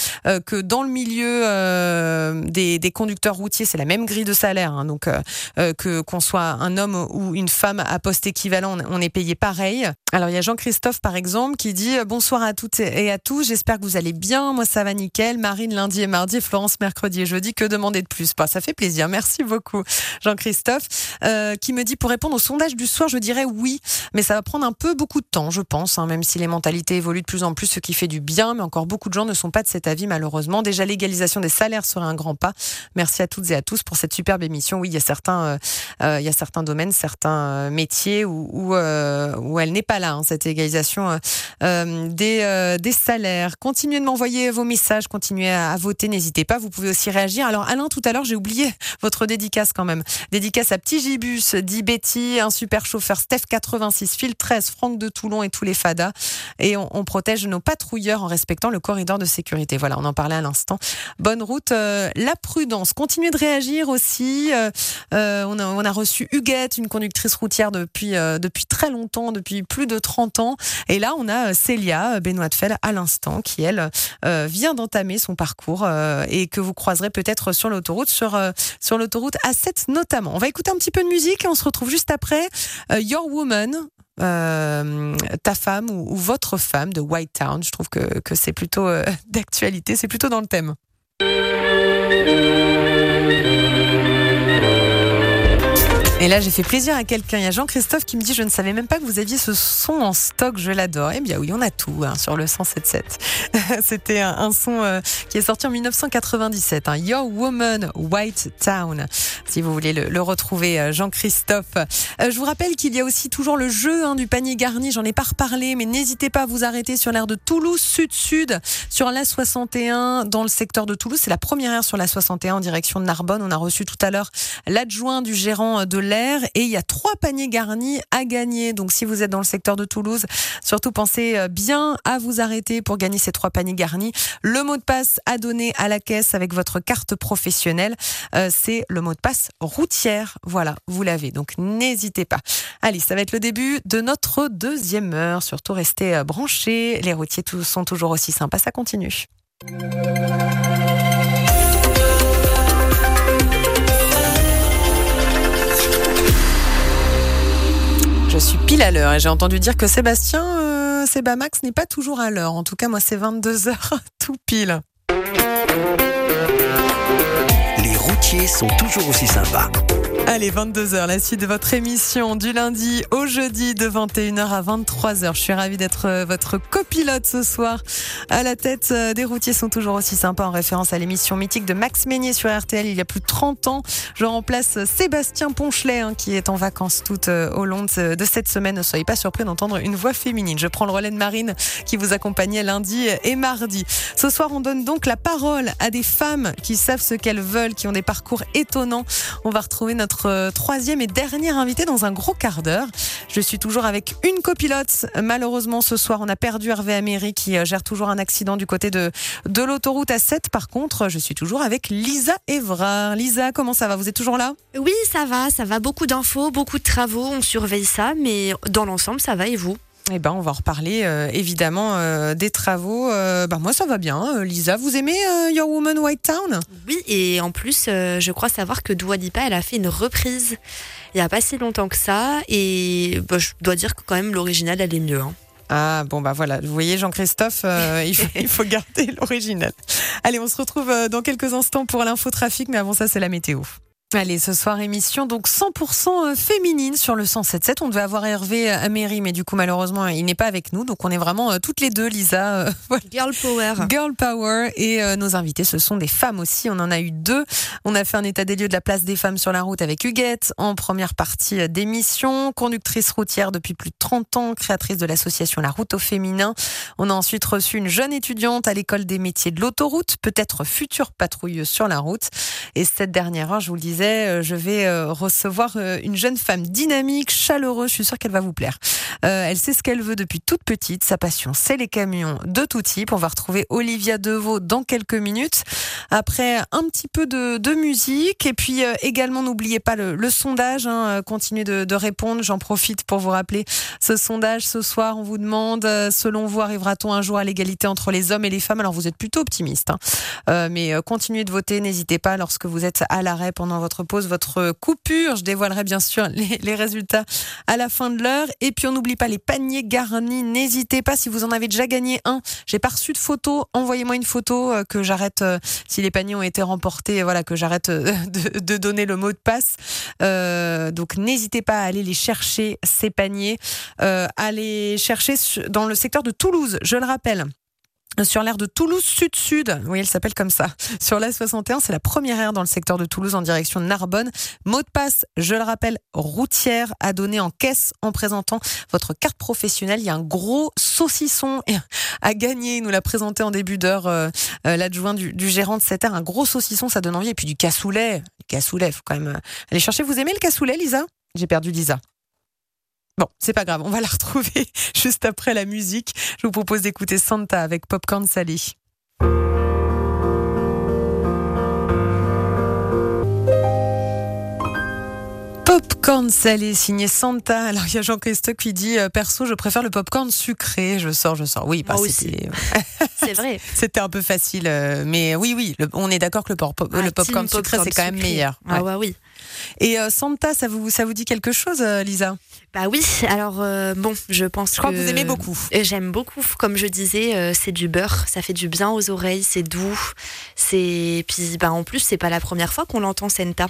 que dans le milieu des, des conducteurs routiers, c'est la même grille de salaire. hein. donc que qu'on soit un homme ou une femme à poste équivalent, on- est payé pareil. Alors il y a Jean-Christophe par exemple qui dit euh, bonsoir à toutes et à tous, j'espère que vous allez bien, moi ça va nickel. Marine lundi et mardi, Florence mercredi et jeudi, que demander de plus? Bah, Ça fait plaisir, merci beaucoup Jean-Christophe. Euh, qui me dit pour répondre au sondage du soir, je dirais oui, mais ça va prendre un peu beaucoup de temps, je pense, hein, même si les mentalités évoluent de plus en plus, ce qui fait du bien, mais encore beaucoup de gens ne sont pas de cet avis malheureusement. Déjà l'égalisation des salaires serait un grand pas. Merci à toutes et à tous pour cette superbe émission. Oui, il y a certains, euh, euh, il y a certains domaines, certains euh, métiers où, où, où elle n'est pas hein, cette égalisation euh, euh, des, euh, des salaires. Continuez de m'envoyer vos messages, continuez à, voter, n'hésitez pas. Vous pouvez aussi réagir. Alors Alain, tout à l'heure, j'ai oublié votre dédicace quand même. Dédicace à Petit Gibus, dit Betty, un super chauffeur, Steph 86, Phil 13, Franck de Toulon et tous les fadas. Et on, protège nos patrouilleurs en respectant le corridor de sécurité. Voilà, on en parlait à l'instant. Bonne route, la prudence. Continuez de réagir aussi. On, a, reçu Huguette, une conductrice routière depuis très longtemps, depuis plus de 30 ans. Et là, on a euh, Célia euh, Benoît de Fel à l'instant, qui elle euh, vient d'entamer son parcours et que vous croiserez peut-être sur l'autoroute, sur, sur l'autoroute A7 notamment. On va écouter un petit peu de musique et on se retrouve juste après Your Woman. ta femme ou, votre femme de White Town. Je trouve que, que c'est plutôt d'actualité, c'est plutôt dans le thème. Et là, j'ai fait plaisir à quelqu'un. Il y a Jean-Christophe qui me dit Je ne savais même pas que vous aviez ce son en stock, je l'adore. Eh bien, oui, on a tout hein, sur le 177. C'était un, son euh, qui est sorti en 1997. hein. Your Woman, White Town. Si vous voulez le, le retrouver, euh, Jean-Christophe. Euh, je vous rappelle qu'il y a aussi toujours le jeu hein, du panier garni. J'en ai pas reparlé, mais n'hésitez pas à vous arrêter sur l'aire de Toulouse, Sud-Sud, sur la 61, dans le secteur de Toulouse. C'est la première aire sur la 61 en direction de Narbonne. On a reçu tout à l'heure l'adjoint du gérant de et il y a trois paniers garnis à gagner. Donc si vous êtes dans le secteur de Toulouse, surtout pensez euh, bien à vous arrêter pour gagner ces trois paniers garnis. Le mot de passe à donner à la caisse avec votre carte professionnelle, euh, c'est le mot de passe routière. Voilà, vous l'avez. Donc n'hésitez pas. Allez, ça va être le début de notre deuxième heure. Surtout restez euh, branchés. Les routiers sont toujours aussi sympas. Ça continue. À l'heure et j'ai entendu dire que Sébastien, euh, Sébamax n'est pas toujours à l'heure. En tout cas, moi, c'est 22 heures tout pile. Les routiers sont toujours aussi sympas. Allez, 22h, la suite de votre émission du lundi au jeudi de 21h à 23h. Je suis ravie d'être euh, votre copilote ce soir. À la tête euh, des routiers sont toujours aussi sympas en référence à l'émission mythique de Max Meignier sur RTL il y a plus de 30 ans. Je remplace Sébastien Ponchelet hein, qui est en vacances tout euh, au long de, de cette semaine. Ne soyez pas surpris d'entendre une voix féminine. Je prends le relais de Marine qui vous accompagnait lundi et mardi. Ce soir, on donne donc la parole à des femmes qui savent ce qu'elles veulent, qui ont des parcours étonnants. On va retrouver notre euh, troisième et dernière invitée dans un gros quart d'heure. Je suis toujours avec une copilote. Malheureusement, ce soir, on a perdu Hervé Améry qui euh, gère toujours un accident du côté de, de l'autoroute A7. Par contre, je suis toujours avec Lisa Evrard. Lisa, comment ça va? Vous êtes toujours là? Oui, ça va, ça va. Beaucoup d'infos, beaucoup de travaux, on surveille ça, mais dans l'ensemble, ça va et vous? Eh ben, on va en reparler euh, évidemment euh, des travaux. Euh, bah, moi, ça va bien. Euh, Lisa, vous aimez Your Woman White Town? Oui, et en plus, je crois savoir que Dua Lipa, elle a fait une reprise il n'y a pas si longtemps que ça, et bah, je dois dire que quand même l'original, elle est mieux. hein. Ah bon bah voilà, vous voyez Jean-Christophe, euh, il, faut, il faut garder l'original. Allez, on se retrouve dans quelques instants pour l'infotrafic, mais avant ça c'est la météo. Allez, ce soir émission donc 100% féminine sur le 107.7. On devait avoir Hervé à Mairie, mais du coup malheureusement il n'est pas avec nous. Donc on est vraiment euh, toutes les deux, Lisa. euh. Girl power. Girl Power et euh, nos invités, ce sont des femmes aussi. On en a eu deux. On a fait un état des lieux de la place des femmes sur la route avec Huguette en première partie euh, d'émission, conductrice routière depuis plus de 30 ans, créatrice de l'association La Route au féminin. On a ensuite reçu une jeune étudiante à l'école des métiers de l'autoroute, peut-être future patrouilleuse sur la route. Et cette dernière heure, je vous le disais, euh, je vais euh, recevoir euh, une jeune femme dynamique, chaleureuse. Je suis sûre qu'elle va vous plaire. Elle sait ce qu'elle veut depuis toute petite. Sa passion, c'est les camions de tout type. On va retrouver Olivia Deveau dans quelques minutes. Après un petit peu de, musique et puis également n'oubliez pas le, sondage. Hein, continuez de, répondre. J'en profite pour vous rappeler ce sondage ce soir. On vous demande, selon vous, arrivera-t-on un jour à l'égalité entre les hommes et les femmes? Alors vous êtes plutôt optimiste, hein. Mais continuez de voter. N'hésitez pas lorsque vous êtes à l'arrêt pendant votre pause, votre coupure. Je dévoilerai bien sûr les, résultats à la fin de l'heure. Et puis on n'oublie pas les paniers garnis. N'hésitez pas si vous en avez déjà gagné un. J'ai pas reçu de photo. Envoyez-moi une photo euh, que j'arrête euh, si les paniers ont été remportés. Voilà que j'arrête euh, de, donner le mot de passe. Euh, donc n'hésitez pas à aller les chercher ces paniers. Euh, à les chercher dans le secteur de Toulouse. Je le rappelle. Sur l'aire de Toulouse Sud-Sud, oui, elle s'appelle comme ça. Sur la 61, c'est la première aire dans le secteur de Toulouse en direction de Narbonne. Mot de passe, je le rappelle, routière à donner en caisse en présentant votre carte professionnelle. Il y a un gros saucisson à gagner. Il nous l'a présenté en début d'heure euh, euh, l'adjoint du, du gérant de cette aire. Un gros saucisson, ça donne envie. Et puis du cassoulet. Du cassoulet, faut quand même euh, aller chercher. Vous aimez le cassoulet, Lisa? J'ai perdu Lisa. Bon, c'est pas grave, on va la retrouver juste après la musique. Je vous propose d'écouter Santa avec Popcorn Salé. Popcorn salé signé Santa. Alors il y a Jean-Christophe qui dit euh, perso je préfère le popcorn sucré. Je sors, je sors. Oui, bah, c'était C'est vrai. c'était un peu facile, euh, mais oui, oui, le- on est d'accord que le, pop- Ah, le popcorn sucré c'est quand même sucré. meilleur. Ah Ouais. ouais, oui. Et euh, Santa, ça vous ça vous dit quelque chose, euh, Lisa? Bah oui, alors euh, bon, je pense Je crois que vous aimez beaucoup. Euh, J'aime beaucoup, comme je disais, euh, c'est du beurre, ça fait du bien aux oreilles, c'est doux, c'est puis bah en plus c'est pas la première fois qu'on l'entend Senta.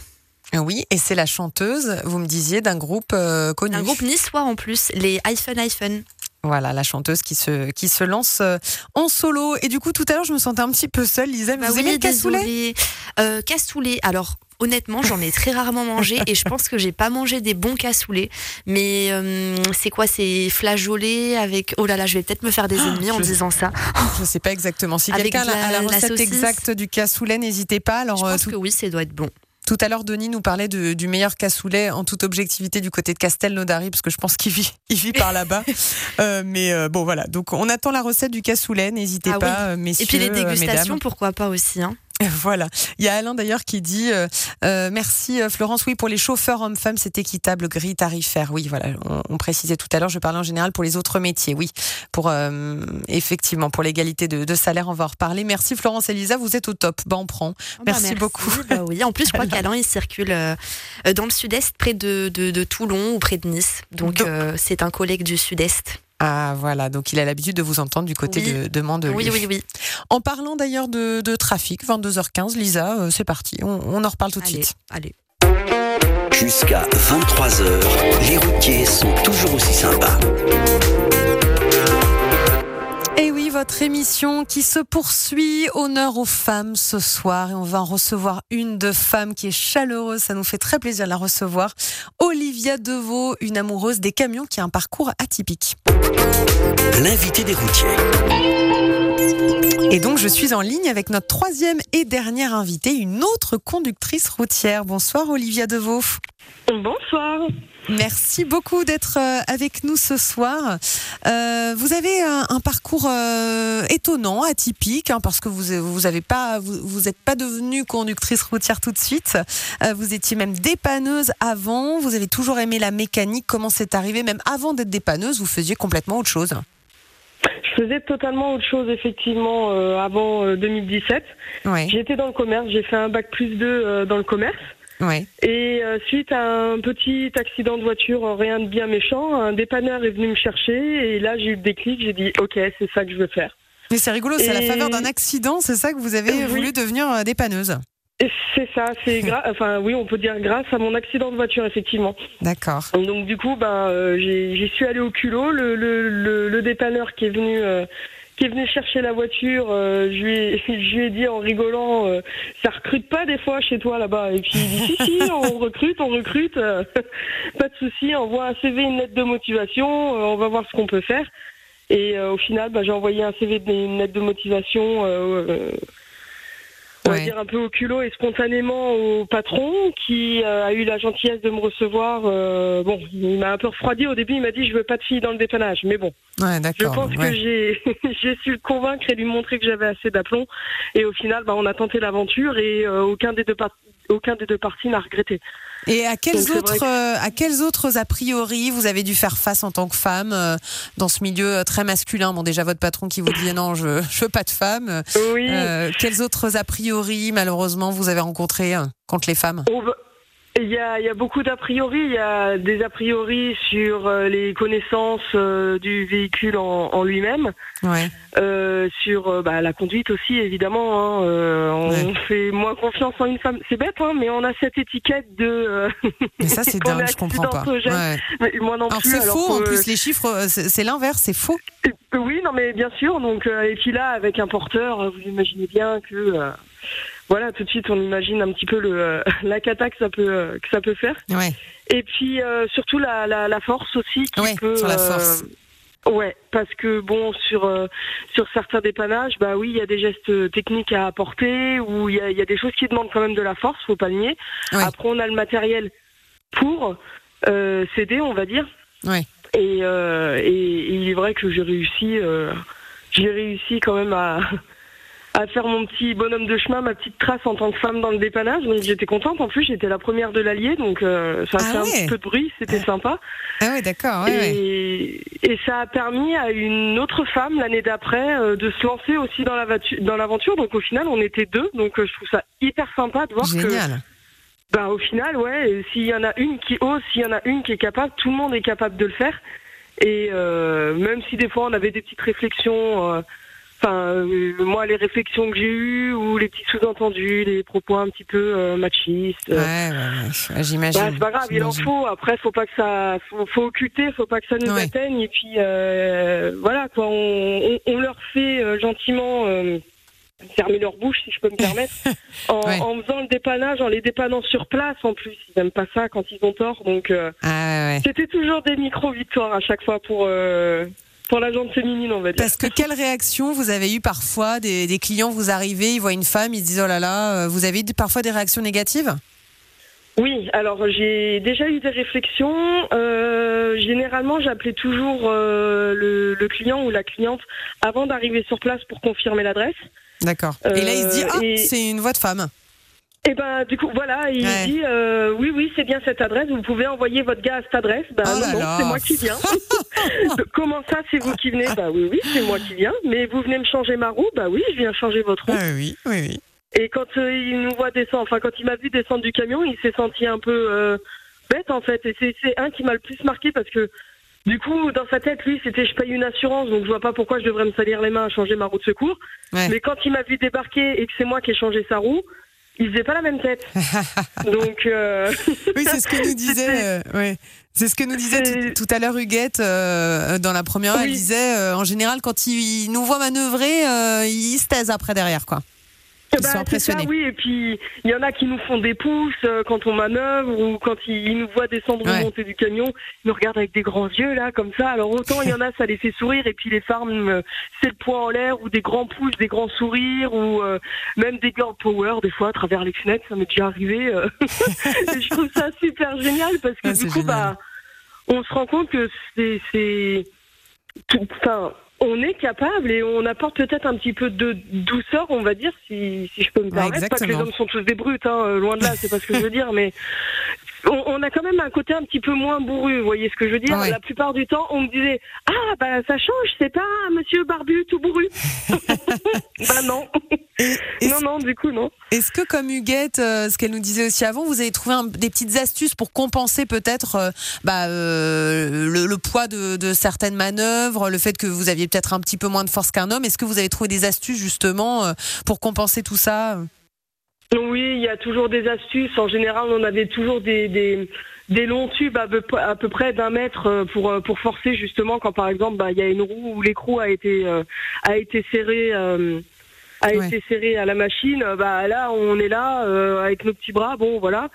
Oui, et c'est la chanteuse, vous me disiez, d'un groupe euh, connu. Un groupe niçois en plus, les iPhone iPhone. Voilà, la chanteuse qui se, qui se lance euh, en solo. Et du coup, tout à l'heure, je me sentais un petit peu seule, Lisa. Bah vous aimez le cassoulet? Euh, cassoulet. Alors honnêtement, j'en ai très rarement mangé et je pense que j'ai pas mangé des bons cassoulets. Mais euh, c'est quoi C'est flageolé avec. Oh là là, je vais peut-être me faire des ennemis en je- disant ça. Je sais pas exactement. Si quelqu'un a la la recette exacte du cassoulet, n'hésitez pas. Alors, Je pense tout, que oui, ça doit être bon. Tout à l'heure, Denis nous parlait de- du meilleur cassoulet en toute objectivité du côté de Castelnaudary, parce que je pense qu'il vit, il vit par là-bas. Euh, mais euh, bon, voilà. Donc, on attend la recette du cassoulet. N'hésitez Ah pas, messieurs. Et puis les euh, dégustations, mesdames. pourquoi pas aussi. Hein. Voilà. Il y a Alain d'ailleurs qui dit euh, euh, merci euh, Florence. Oui, pour les chauffeurs hommes-femmes, c'est équitable, grille tarifaire. Oui, voilà. On, on précisait tout à l'heure. Je parlais en général pour les autres métiers. Oui, pour euh, effectivement pour l'égalité de, de salaire, on va en reparler. Merci Florence et Lisa, vous êtes au top. Bah, on prend. Ah bah, Merci beaucoup. Bah oui. En plus, je crois qu'Alain, il circule dans le sud-est, près de, de, de Toulon ou près de Nice. Donc, euh, c'est un collègue du sud-est. Ah voilà. Donc il a l'habitude de vous entendre du côté Oui. de, de Mandelieu. Oui, oui, oui. En parlant d'ailleurs de, de trafic, 22h15, Lisa, euh, c'est parti. On, on en reparle tout de Allez, suite. allez. Jusqu'à 23h, les routiers sont toujours aussi sympas. Votre émission qui se poursuit. Honneur aux femmes ce soir. Et on va en recevoir une de femmes qui est chaleureuse. Ça nous fait très plaisir de la recevoir. Olivia Deveau, une amoureuse des camions qui a un parcours atypique. L'invité des routiers. Et donc, je suis en ligne avec notre troisième et dernière invitée, une autre conductrice routière. Bonsoir, Olivia Deveau. Bonsoir. Merci beaucoup d'être euh, avec nous ce soir. Euh, vous avez un, un parcours euh, étonnant, atypique, hein, parce que vous vous avez pas vous, vous êtes pas devenue conductrice routière tout de suite. Euh, vous étiez même dépanneuse avant. Vous avez toujours aimé la mécanique. Comment c'est arrivé? Même avant d'être dépanneuse, vous faisiez complètement autre chose. Je faisais totalement autre chose, effectivement, euh, avant euh, 2017. Ouais. J'étais dans le commerce, j'ai fait un bac plus 2 euh, dans le commerce. Ouais. Et euh, suite à un petit accident de voiture, euh, rien de bien méchant, un dépanneur est venu me chercher et là j'ai eu le déclic, j'ai dit ok c'est ça que je veux faire. Mais c'est rigolo, c'est à la faveur d'un accident, c'est ça que vous avez Oui. voulu devenir euh, dépanneuse. Et c'est ça, c'est gra- enfin oui on peut dire grâce à mon accident de voiture effectivement. D'accord. Donc du coup ben euh, j'ai- j'y suis allée au culot, le, le, le, le dépanneur qui est venu euh, qui est venu chercher la voiture, euh, je, lui ai, je lui ai dit en rigolant, euh, ça recrute pas des fois chez toi là-bas? Et puis il dit si si, on recrute, on recrute, pas de souci, envoie un CV, une lettre de motivation, on va voir ce qu'on peut faire. Et au final, bah, j'ai envoyé un CV, une lettre de motivation. On va dire un peu au culot et spontanément au patron qui euh, a eu la gentillesse de me recevoir. euh, bon, il m'a un peu refroidi au début, il m'a dit je veux pas de fille dans le dépannage, mais bon, Ouais, je pense ouais. que j'ai j'ai su le convaincre et lui montrer que j'avais assez d'aplomb. Et au final, bah, on a tenté l'aventure et euh, aucun des deux aucun des deux parties n'a regretté. Et à quels Donc, autres, euh, à quels autres a priori vous avez dû faire face en tant que femme euh, dans ce milieu euh, très masculin? Bon, déjà votre patron qui vous dit non, je, je veux pas de femme. Oui. Euh, quels autres a priori, malheureusement, vous avez rencontrés euh, contre les femmes? Il y a, il y a beaucoup d'a priori. Il y a des a priori sur euh, les connaissances euh, du véhicule en, en lui-même, Ouais. euh, sur euh, bah, la conduite aussi, évidemment. hein. Euh, on Ouais. fait moins confiance en une femme. C'est bête, hein, mais on a cette étiquette de. Mais ça, c'est dingue, je comprends pas. Ouais. mais moi non Alors plus. c'est faux, en plus, les chiffres, c'est l'inverse, c'est faux. Oui, non, mais bien sûr. Donc, et puis là, avec un porteur, vous imaginez bien que, euh, voilà, tout de suite, on imagine un petit peu le euh, la cata que ça peut euh, que ça peut faire. Ouais. Et puis euh, surtout la, la la force aussi qui Ouais, peut. sur la euh, force. Ouais, parce que bon, sur euh, sur certains dépannages, bah oui, il y a des gestes techniques à apporter ou il y a, il y a des choses qui demandent quand même de la force, faut pas le nier. Ouais. Après, on a le matériel pour euh, s'aider, on va dire. Ouais. Et, euh, et, et il est vrai que j'ai réussi, j'ai réussi quand même à, à faire mon petit bonhomme de chemin, ma petite trace en tant que femme dans le dépannage. Donc j'étais contente. En plus, j'étais la première de l'allier, donc euh, ça a Ah fait un petit peu de bruit, c'était sympa. Ah ouais, d'accord. Ouais, ouais. et, et ça a permis à une autre femme l'année d'après euh, de se lancer aussi dans la vatu- dans l'aventure. Donc au final, on était deux. Donc euh, je trouve ça hyper sympa de voir que Génial. bah, au final, ouais, s'il y en a une qui ose, s'il y en a une qui est capable, tout le monde est capable de le faire. Et euh, même si des fois on avait des petites réflexions, euh, enfin, euh, moi, les réflexions que j'ai eues, ou les petits sous-entendus, les propos un petit peu euh, machistes. Ouais, euh, ouais, ouais, ouais, j'imagine. bah, c'est pas grave, il en faut. Après, faut pas que ça, faut, faut occulter, faut pas que ça nous Ouais. atteigne. Et puis, euh, voilà, quoi, on, on, on leur fait euh, gentiment euh, fermer leur bouche, si je peux me permettre, en, Ouais. en faisant le dépannage, en les dépannant sur place. En plus, ils aiment pas ça quand ils ont tort. Donc, euh, Ah ouais. c'était toujours des micro-victoires à chaque fois pour euh, pour la jante féminine, on va dire. Parce que quelle réaction vous avez eu parfois des, des clients Vous arrivez, ils voient une femme, ils se disent oh là là. euh, Vous avez eu parfois des réactions négatives? Oui, alors j'ai déjà eu des réflexions. Euh, généralement, j'appelais toujours euh, le, le client ou la cliente avant d'arriver sur place pour confirmer l'adresse. D'accord. et là, il se dit ah, et- c'est une voix de femme. Et ben du coup voilà, il Ouais. dit euh, oui oui c'est bien cette adresse, vous pouvez envoyer votre gars à cette adresse. Ben Oh non, c'est moi qui viens. Comment ça c'est vous qui venez Bah oui oui c'est moi qui viens. Mais vous venez me changer ma roue Bah oui je viens changer votre roue. Ah oui, oui, oui. Et quand euh, il nous voit descendre, enfin quand il m'a vu descendre du camion, il s'est senti un peu euh, bête en fait. Et c'est c'est un qui m'a le plus marqué parce que du coup dans sa tête lui c'était je paye une assurance donc je vois pas pourquoi je devrais me salir les mains à changer ma roue de secours. Ouais. Mais quand il m'a vu débarquer et que c'est moi qui ai changé sa roue, il faisait pas la même tête. donc euh, Oui, c'est ce que nous disait. euh, ouais. C'est ce que nous disait tout, tout à l'heure Huguette euh, dans la première. Elle disait euh, en général quand il, nous voit manœuvrer, euh, il se taise après derrière quoi. Ils Bah, sont c'est impressionnés. Ça, oui, et puis il y en a qui nous font des pouces euh, quand on manœuvre ou quand ils, ils nous voient descendre Ouais. ou monter du camion, ils nous regardent avec des grands yeux là, comme ça. Alors autant il y en a, ça les fait sourire, et puis les femmes, euh, c'est le poing en l'air ou des grands pouces, des grands sourires ou euh, même des girl power des fois à travers les fenêtres, ça m'est déjà arrivé. euh. Et je trouve ça super génial parce que Ouais, du coup, génial. bah, on se rend compte que c'est, c'est, tout- enfin. On est capable et on apporte peut-être un petit peu de douceur, on va dire, si, si je peux me Ouais, permettre. Pas que les hommes sont tous des brutes, hein, euh, loin de là, c'est pas ce que je veux dire, mais on, on a quand même un côté un petit peu moins bourru, vous voyez ce que je veux dire? Ouais. La plupart du temps, on me disait Ah, bah ça change, c'est pas un monsieur barbu tout bourru. bah non. Et non, non, du coup, non. Est-ce que, comme Huguette, euh, ce qu'elle nous disait aussi avant, vous avez trouvé un- des petites astuces pour compenser peut-être euh, bah, euh, le, le poids de, de certaines manœuvres, le fait que vous aviez peut-être un petit peu moins de force qu'un homme Est-ce que vous avez trouvé des astuces justement euh, pour compenser tout ça Oui, il y a toujours des astuces. En général, on avait toujours des, des, des longs tubes à peu, à peu près d'un mètre euh, pour, euh, pour forcer justement quand par exemple bah, il y a une roue où l'écrou a été, euh, a été serré. euh, a Ouais. été serré à la machine, euh, bah là on est là euh, avec nos petits bras, bon voilà.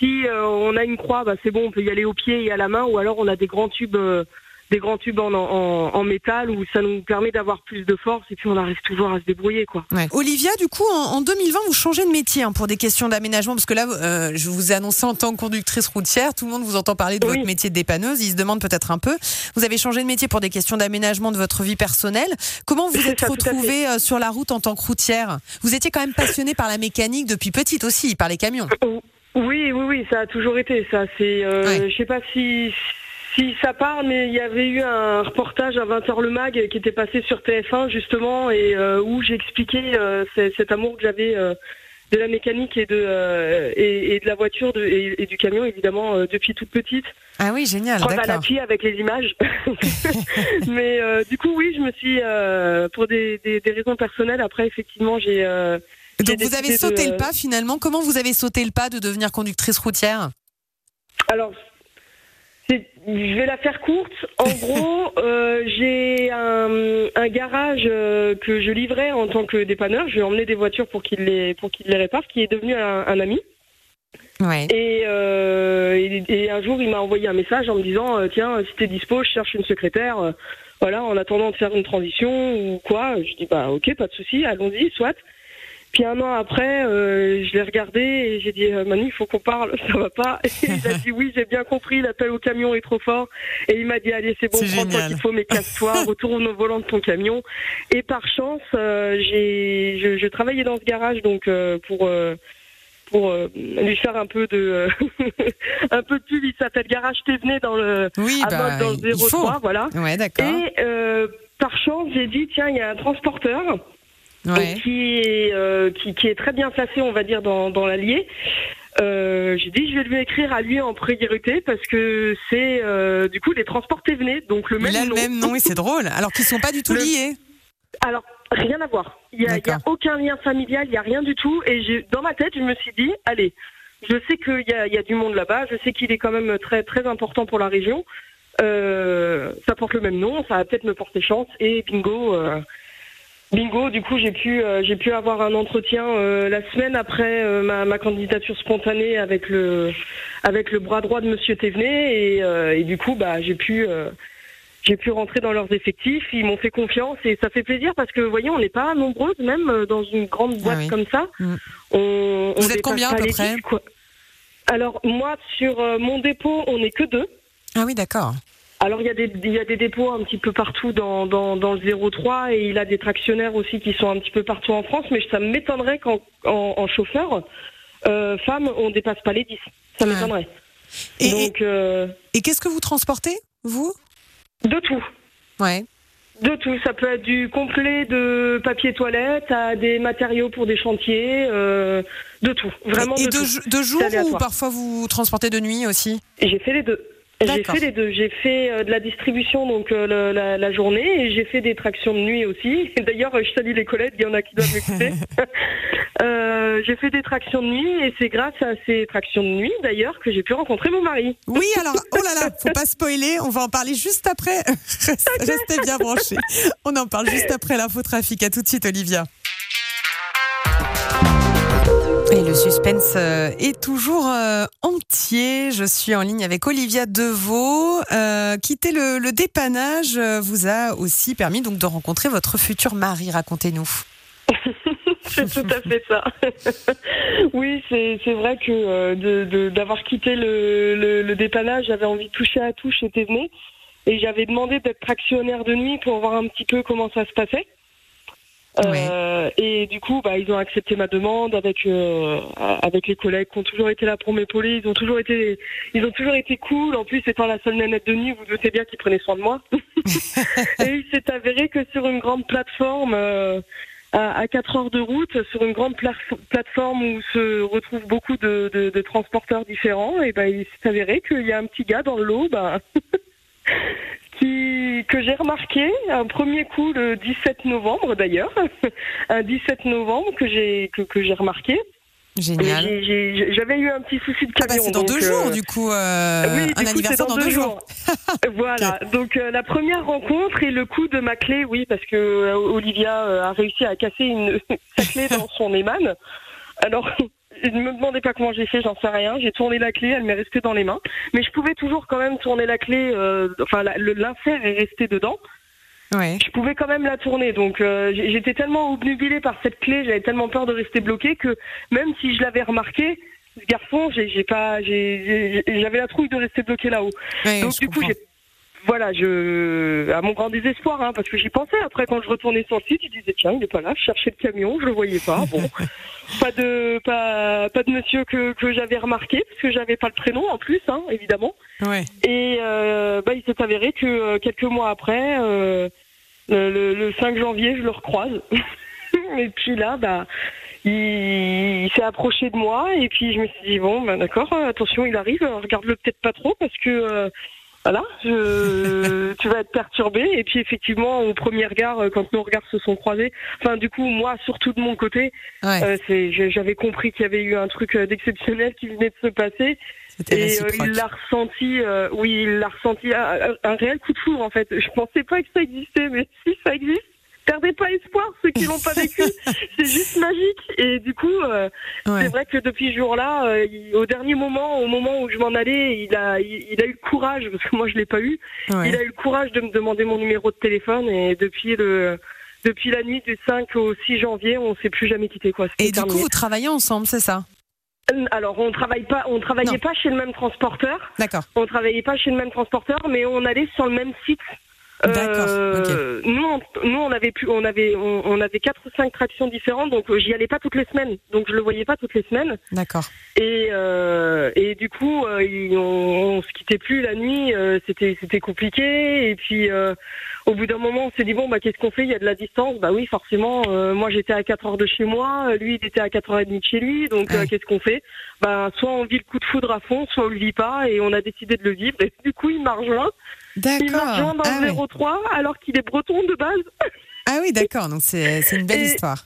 Si euh, on a une croix, bah c'est bon, on peut y aller au pied et à la main, ou alors on a des grands tubes, euh, des grands tubes en, en, en métal où ça nous permet d'avoir plus de force et puis on arrive toujours à se débrouiller quoi. Olivia, du coup, en, en 2020, vous changez de métier hein, pour des questions d'aménagement, parce que là, euh, je vous ai annoncé en tant que conductrice routière, tout le monde vous entend parler de Oui. votre métier de dépanneuse, il se demande peut-être un peu. Vous avez changé de métier pour des questions d'aménagement de votre vie personnelle. Comment vous êtes ça, retrouvée sur la route en tant que routière? Vous étiez quand même passionnée par la mécanique depuis petite aussi, par les camions. Oui, oui, oui, ça a toujours été ça. C'est, euh, Ouais. je sais pas si si ça parle, mais il y avait eu un reportage à 20h le mag qui était passé sur TF1 justement et euh, où j'expliquais euh, ce- cet amour que j'avais euh, de la mécanique et de euh, et, et de la voiture de, et, et du camion évidemment depuis toute petite. Ah oui, génial, Preuve à d'accord. l'appui avec les images. mais euh, du coup, oui, je me suis euh, pour des, des, des raisons personnelles. Après, effectivement, j'ai euh, j'ai Donc vous avez sauté de- le pas finalement. Comment vous avez sauté le pas de devenir conductrice routière? Alors, je vais la faire courte. En gros, euh, j'ai un, un garage euh, que je livrais en tant que dépanneur. Je vais emmener des voitures pour qu'il les pour qu'il les répare, qui est devenu un, un ami. Ouais. Et, euh, et, et un jour, il m'a envoyé un message en me disant euh, Tiens, si t'es dispo, je cherche une secrétaire. euh, voilà, en attendant de faire une transition ou quoi. Je dis Bah, ok, pas de souci, allons-y, soit. Puis un an après, euh, je l'ai regardé et j'ai dit euh, Manu, il faut qu'on parle, ça va pas. Et il a dit oui, j'ai bien compris, l'appel au camion est trop fort. Et il m'a dit allez, c'est bon, prends-toi qu'il faut, mais casse-toi, retourne au volant de ton camion. Et par chance, euh, j'ai, je, je travaillais dans ce garage donc euh, pour euh, pour euh, lui faire un peu de un peu de pub. Il s'appelle Garage Thévenet dans le Oui, à bah, dans le il faut. 03, voilà. Ouais, d'accord. Et euh, par chance, j'ai dit tiens, il y a un transporteur Ouais. qui est euh, qui, qui est très bien placé, on va dire, dans, dans l'Allier. Euh, j'ai dit je vais lui écrire à lui en priorité parce que c'est euh, du coup les transports Thévenet, donc le même Il a le nom. même nom et c'est drôle. Alors qu'ils sont pas du tout Le- liés. Alors rien à voir. Il y a, il y a D'accord. aucun lien familial, il y a rien du tout. Et dans ma tête, je me suis dit allez, je sais qu'il y a, il y a du monde là-bas, je sais qu'il est quand même très très important pour la région. Euh, ça porte le même nom, ça va peut-être me porter chance et bingo. Bingo, du coup j'ai pu euh, j'ai pu avoir un entretien euh, la semaine après euh, ma, ma candidature spontanée avec le avec le bras droit de Monsieur Thévenet et, euh, et du coup bah j'ai pu euh, j'ai pu rentrer dans leurs effectifs, ils m'ont fait confiance et ça fait plaisir parce que vous voyez on n'est pas nombreuses même euh, dans une grande boîte oui. comme ça. Mm. On, on Vous êtes combien à peu près 10, quoi. Alors moi sur mon dépôt on n'est que deux. Ah oui, d'accord. Alors il y, a des, il y a des dépôts un petit peu partout dans, dans, dans le 03 et il a des tractionnaires aussi qui sont un petit peu partout en France, mais ça m'étonnerait qu'en en, en chauffeur, euh, femme, on dépasse pas les 10. Ça m'étonnerait. Et, et, Donc euh, et qu'est-ce que vous transportez, vous? De tout. Ouais. De tout, ça peut être du complet de papier toilette à des matériaux pour des chantiers, euh, de tout, vraiment et de, de, tout. de jour ou parfois vous transportez de nuit aussi? J'ai fait les deux. J'ai fait les deux. J'ai fait euh, de la distribution donc euh, la, la journée et j'ai fait des tractions de nuit aussi. D'ailleurs, je salue les collègues, il y en a qui doivent m'écouter. Euh, j'ai fait des tractions de nuit et c'est grâce à ces tractions de nuit d'ailleurs que j'ai pu rencontrer mon mari. Oui, alors, oh là là, faut pas spoiler, on va en parler juste après. Restez bien branchés. On en parle juste après l'info trafic. À tout de suite, Olivia. Et le suspense euh, est toujours euh, entier. Je suis en ligne avec Olivia Deveau. Euh, quitter le, dépannage vous a aussi permis donc de rencontrer votre futur mari. Racontez-nous. c'est tout à fait ça. oui, c'est vrai que d'avoir quitté le, dépannage, j'avais envie de toucher à tout chez Thévenet. Et j'avais demandé d'être tractionnaire de nuit pour voir un petit peu comment ça se passait. Euh, et du coup, bah, ils ont accepté ma demande avec euh, avec les collègues qui ont toujours été là pour m'épauler. Ils ont toujours été ils ont toujours été cool. En plus, étant la seule nanette de nuit, vous doutez bien qu'ils prenaient soin de moi. et il s'est avéré que sur une grande plateforme. Euh, à, à 4 heures de route sur une grande pla- plateforme où se retrouvent beaucoup de, de, de transporteurs différents et ben il s'est avéré qu'il y a un petit gars dans le lot bah, qui que j'ai remarqué un premier coup le 17 novembre d'ailleurs un 17 novembre que j'ai que, que j'ai remarqué Génial. J'avais eu un petit souci de Ah bah, camion c'est dans deux euh, jours, du coup. euh, oui, un coup, anniversaire dans, deux jours. voilà. Donc euh, la première rencontre et le coup de ma clé, oui, parce que euh, Olivia euh, a réussi à casser une sa clé dans son éman. Alors. Ne me demandez pas comment j'ai fait, j'en sais rien. J'ai tourné la clé, elle m'est restée dans les mains. Mais je pouvais toujours quand même tourner la clé, euh, enfin l'insert est resté dedans. Ouais. Je pouvais quand même la tourner. Donc euh, j'étais tellement obnubilée par cette clé, j'avais tellement peur de rester bloquée que même si je l'avais remarqué, ce garçon, j'ai j'ai pas, j'avais la trouille de rester bloquée là-haut. Ouais, Donc du coup, j'ai voilà, je à mon grand désespoir, hein, parce que j'y pensais. Après, quand je retournais sur le site, je disais tiens, il est pas là. Je cherchais le camion, je le voyais pas. Bon, pas de pas pas de monsieur que que j'avais remarqué, parce que j'avais pas le prénom en plus, hein, évidemment. Ouais. Et euh, bah, il s'est avéré que euh, quelques mois après, euh, le, le- le 5 janvier, je le recroise. et puis là, bah, il, il s'est approché de moi et puis je me suis dit bon, bah, d'accord, euh, attention, il arrive. Regarde-le peut-être pas trop parce que euh, voilà, je, tu vas être perturbé. Et puis effectivement, au premier regard, euh, quand nos regards se sont croisés, enfin du coup, moi, surtout de mon côté, Ouais. euh, j'avais compris qu'il y avait eu un truc euh, d'exceptionnel qui venait de se passer. Et euh, il l'a ressenti, euh, oui, il l'a ressenti un, un- un réel coup de foudre en fait. Je pensais pas que ça existait, mais si ça existe, perdez pas espoir ceux qui l'ont pas vécu. c'est juste magique. Et du coup, euh, Ouais. c'est vrai que depuis ce jour-là, euh, au dernier moment, au moment où je m'en allais, il a, il, il a eu le courage parce que moi je l'ai pas eu. Ouais. Il a eu le courage de me demander mon numéro de téléphone et depuis le depuis la nuit du 5 au 6 janvier, on s'est plus jamais quitté quoi. Et du coup, vous travaillez ensemble, c'est ça? Alors, on travaille pas, on travaillait Non. pas chez le même transporteur. D'accord. On travaillait pas chez le même transporteur, mais on allait sur le même site. D'accord, Euh, Nous, on, nous, on avait plus, on avait, on, on avait quatre ou cinq tractions différentes, donc euh, j'y allais pas toutes les semaines, donc je le voyais pas toutes les semaines. D'accord. Et euh, et du coup, euh, on, on se quittait plus la nuit, euh, c'était c'était compliqué. Et puis, euh, au bout d'un moment, on s'est dit bon bah qu'est-ce qu'on fait? Il y a de la distance. Bah oui, forcément. euh, moi, j'étais à 4 heures de chez moi, lui, il était à 4 heures et demie de chez lui. Donc, Ouais. qu'est-ce qu'on fait? Bah soit on vit le coup de foudre à fond, soit on le vit pas. Et on a décidé de le vivre. Et du coup, il m'a rejoint. Il m'a rejoint D'accord. dans Ah, le ouais. 03 alors qu'il est breton de base. Ah oui, d'accord. Donc c'est une belle Et- histoire.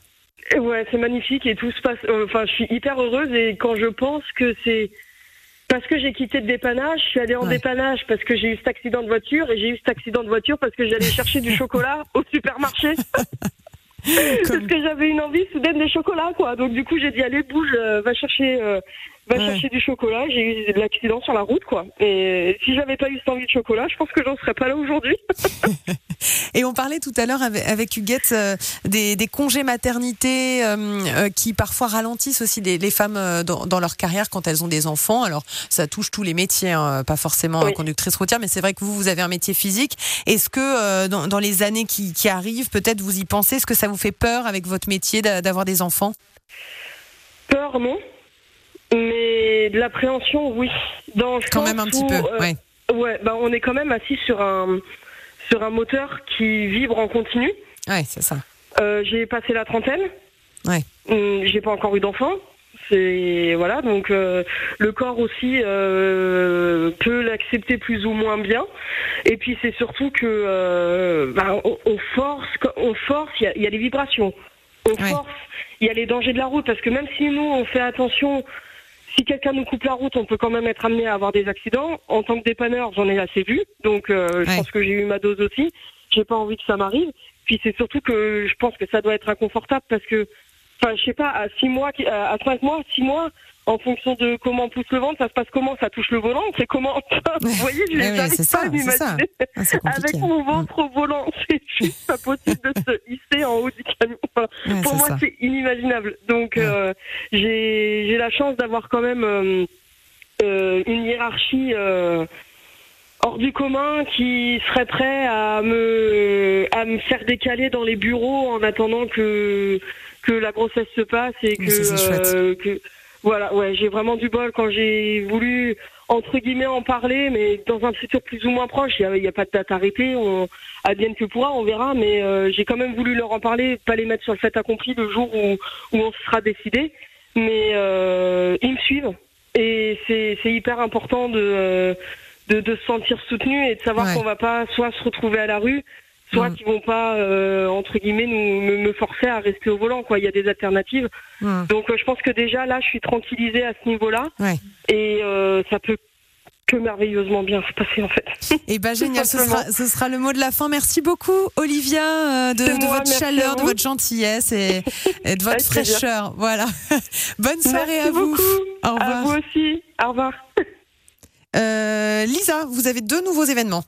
Et Ouais, c'est magnifique et tout se passe. euh, Enfin, je suis hyper heureuse et quand je pense que c'est parce que j'ai quitté le dépannage, je suis allée en Ouais. dépannage parce que j'ai eu cet accident de voiture et j'ai eu cet accident de voiture parce que j'allais chercher du chocolat au supermarché parce que j'avais une envie soudaine des chocolats quoi. Donc du coup j'ai dit allez bouge, euh, va chercher, euh, va Ouais. chercher du chocolat. J'ai eu de l'accident sur la route quoi. Et si j'avais pas eu cette envie de chocolat, je pense que j'en serais pas là aujourd'hui. Et on parlait tout à l'heure avec, avec Huguette euh, des, des congés maternité euh, euh, qui parfois ralentissent aussi les, les femmes dans, dans leur carrière quand elles ont des enfants. Alors ça touche tous les métiers, hein, pas forcément Oui. conductrice routière, mais c'est vrai que vous, vous avez un métier physique. Est-ce que euh, dans, dans les années qui, qui arrivent, peut-être vous y pensez, est-ce que ça vous fait peur avec votre métier d'a- d'avoir des enfants? Peur non, mais de l'appréhension oui. Dans le Quand même un petit peu. euh, ouais. Ouais, bah on est quand même assis sur un sur un moteur qui vibre en continu. ouais, c'est ça. Euh, j'ai passé la trentaine. Ouais. Hum, J'ai pas encore eu d'enfant. C'est voilà donc euh, le corps aussi euh, peut l'accepter plus ou moins bien. Et puis c'est surtout que bah, on, on force, on force. Il y a, il y a les vibrations. On Ouais. force. Il y a les dangers de la route parce que même si nous on fait attention. Si quelqu'un nous coupe la route, on peut quand même être amené à avoir des accidents. En tant que dépanneur, j'en ai assez vu, donc euh, je pense que j'ai eu ma dose aussi. J'ai pas envie que ça m'arrive. Puis c'est surtout que je pense que ça doit être inconfortable parce que, enfin, je sais pas, à six mois, à cinq mois, six mois, en fonction de comment pousse le ventre, ça se passe comment, ça touche le volant, c'est comment. Vous voyez, je ouais, n'arrive pas ça, à m'imaginer Ah, avec mon ventre au volant. C'est juste pas possible de se hisser en haut du camion. Enfin, Ouais, pour moi, c'est inimaginable. Donc, Ouais. euh, j'ai j'ai la chance d'avoir quand même euh, euh, une hiérarchie euh, hors du commun qui seraient prêts à me à me faire décaler dans les bureaux en attendant que que la grossesse se passe et que, euh, que voilà ouais j'ai vraiment du bol quand j'ai voulu entre guillemets en parler mais dans un futur plus ou moins proche il y a, pas de date arrêtée on advienne que pourra on verra mais euh, j'ai quand même voulu leur en parler pas les mettre sur le fait accompli le jour où où on se sera décidé mais euh, ils me suivent et c'est hyper important de, euh, de de se sentir soutenu et de savoir Ouais. qu'on va pas soit se retrouver à la rue soit Mm. qu'ils vont pas euh, entre guillemets nous me, me forcer à rester au volant quoi il y a des alternatives Hmm. donc euh, je pense que déjà là je suis tranquillisée à ce niveau là Ouais. et euh, ça peut que merveilleusement bien se passer en fait Eh ben génial, ce sera, ce sera le mot de la fin. Merci beaucoup Olivia euh, de, C'est de moi, votre chaleur, à de votre gentillesse et, et de votre fraîcheur. Voilà. Bonne soirée Merci à vous. beaucoup Au à revoir. vous aussi au revoir Euh, Lisa, vous avez deux nouveaux événements.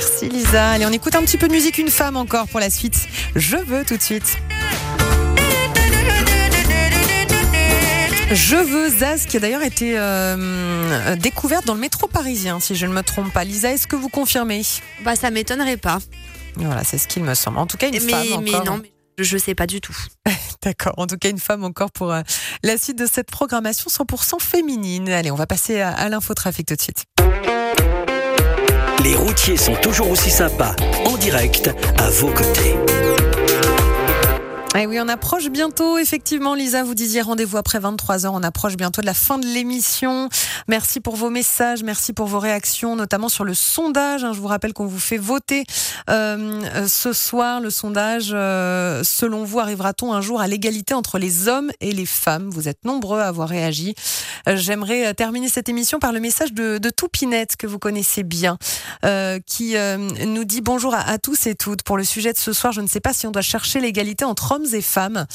Merci Lisa. Allez, on écoute un petit peu de musique, une femme encore pour la suite. Je veux tout de suite. Je veux Zaz, qui a d'ailleurs été euh, découverte dans le métro parisien, si je ne me trompe pas. Lisa, est-ce que vous confirmez? Bah, ça m'étonnerait pas. Voilà, c'est ce qu'il me semble. En tout cas, une Mais, femme mais encore. non, je, je sais pas du tout. D'accord. En tout cas, une femme encore pour euh, la suite de cette programmation 100% féminine. Allez, on va passer à, à l'infotrafic tout de suite. Les routiers sont toujours aussi sympas, en direct, à vos côtés. Eh oui, on approche bientôt, effectivement, Lisa, vous disiez rendez-vous après 23h, on approche bientôt de la fin de l'émission. Merci pour vos messages, merci pour vos réactions, notamment sur le sondage. hein. Je vous rappelle qu'on vous fait voter euh, euh, ce soir. Le sondage, euh, selon vous, arrivera-t-on un jour à l'égalité entre les hommes et les femmes? Vous êtes nombreux à avoir réagi. Euh, J'aimerais terminer cette émission par le message de, de Toupinette, que vous connaissez bien, qui nous dit bonjour à, à tous et toutes. Pour le sujet de ce soir, je ne sais pas si on doit chercher l'égalité entre hommes et femmes,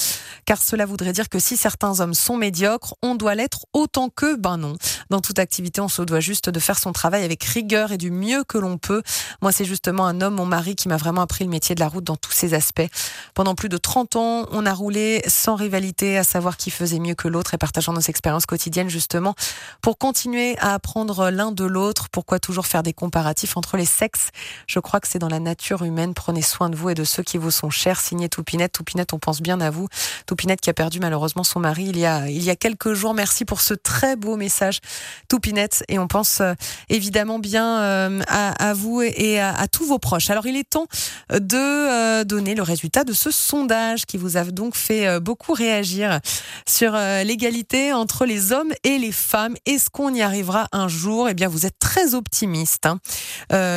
car cela voudrait dire que si certains hommes sont médiocres, on doit l'être autant qu'eux. Ben non. Dans toute activité, on se doit juste de faire son travail avec rigueur et du mieux que l'on peut. Moi, c'est justement un homme, mon mari, qui m'a vraiment appris le métier de la route dans tous ses aspects. Pendant plus de 30 ans, on a roulé sans rivalité, à savoir qui faisait mieux que l'autre et partageant nos expériences quotidiennes, justement, pour continuer à apprendre l'un de l'autre. Pourquoi toujours faire des comparatifs entre les sexes? Je crois que c'est dans la nature humaine. Prenez soin de vous et de ceux qui vous sont chers. Signé Toupinette. Toupinette, on pense bien à vous. Toupinette qui a perdu malheureusement son mari il y a, il y a quelques jours. Merci pour ce très beau message, Toupinette. Et on pense euh, évidemment bien euh, à, vous et à, tous vos proches. Alors il est temps de euh, donner le résultat de ce sondage qui vous a donc fait beaucoup réagir sur l'égalité entre les hommes et les femmes. Est-ce qu'on y arrivera un jour? Eh bien, vous êtes très optimiste. hein.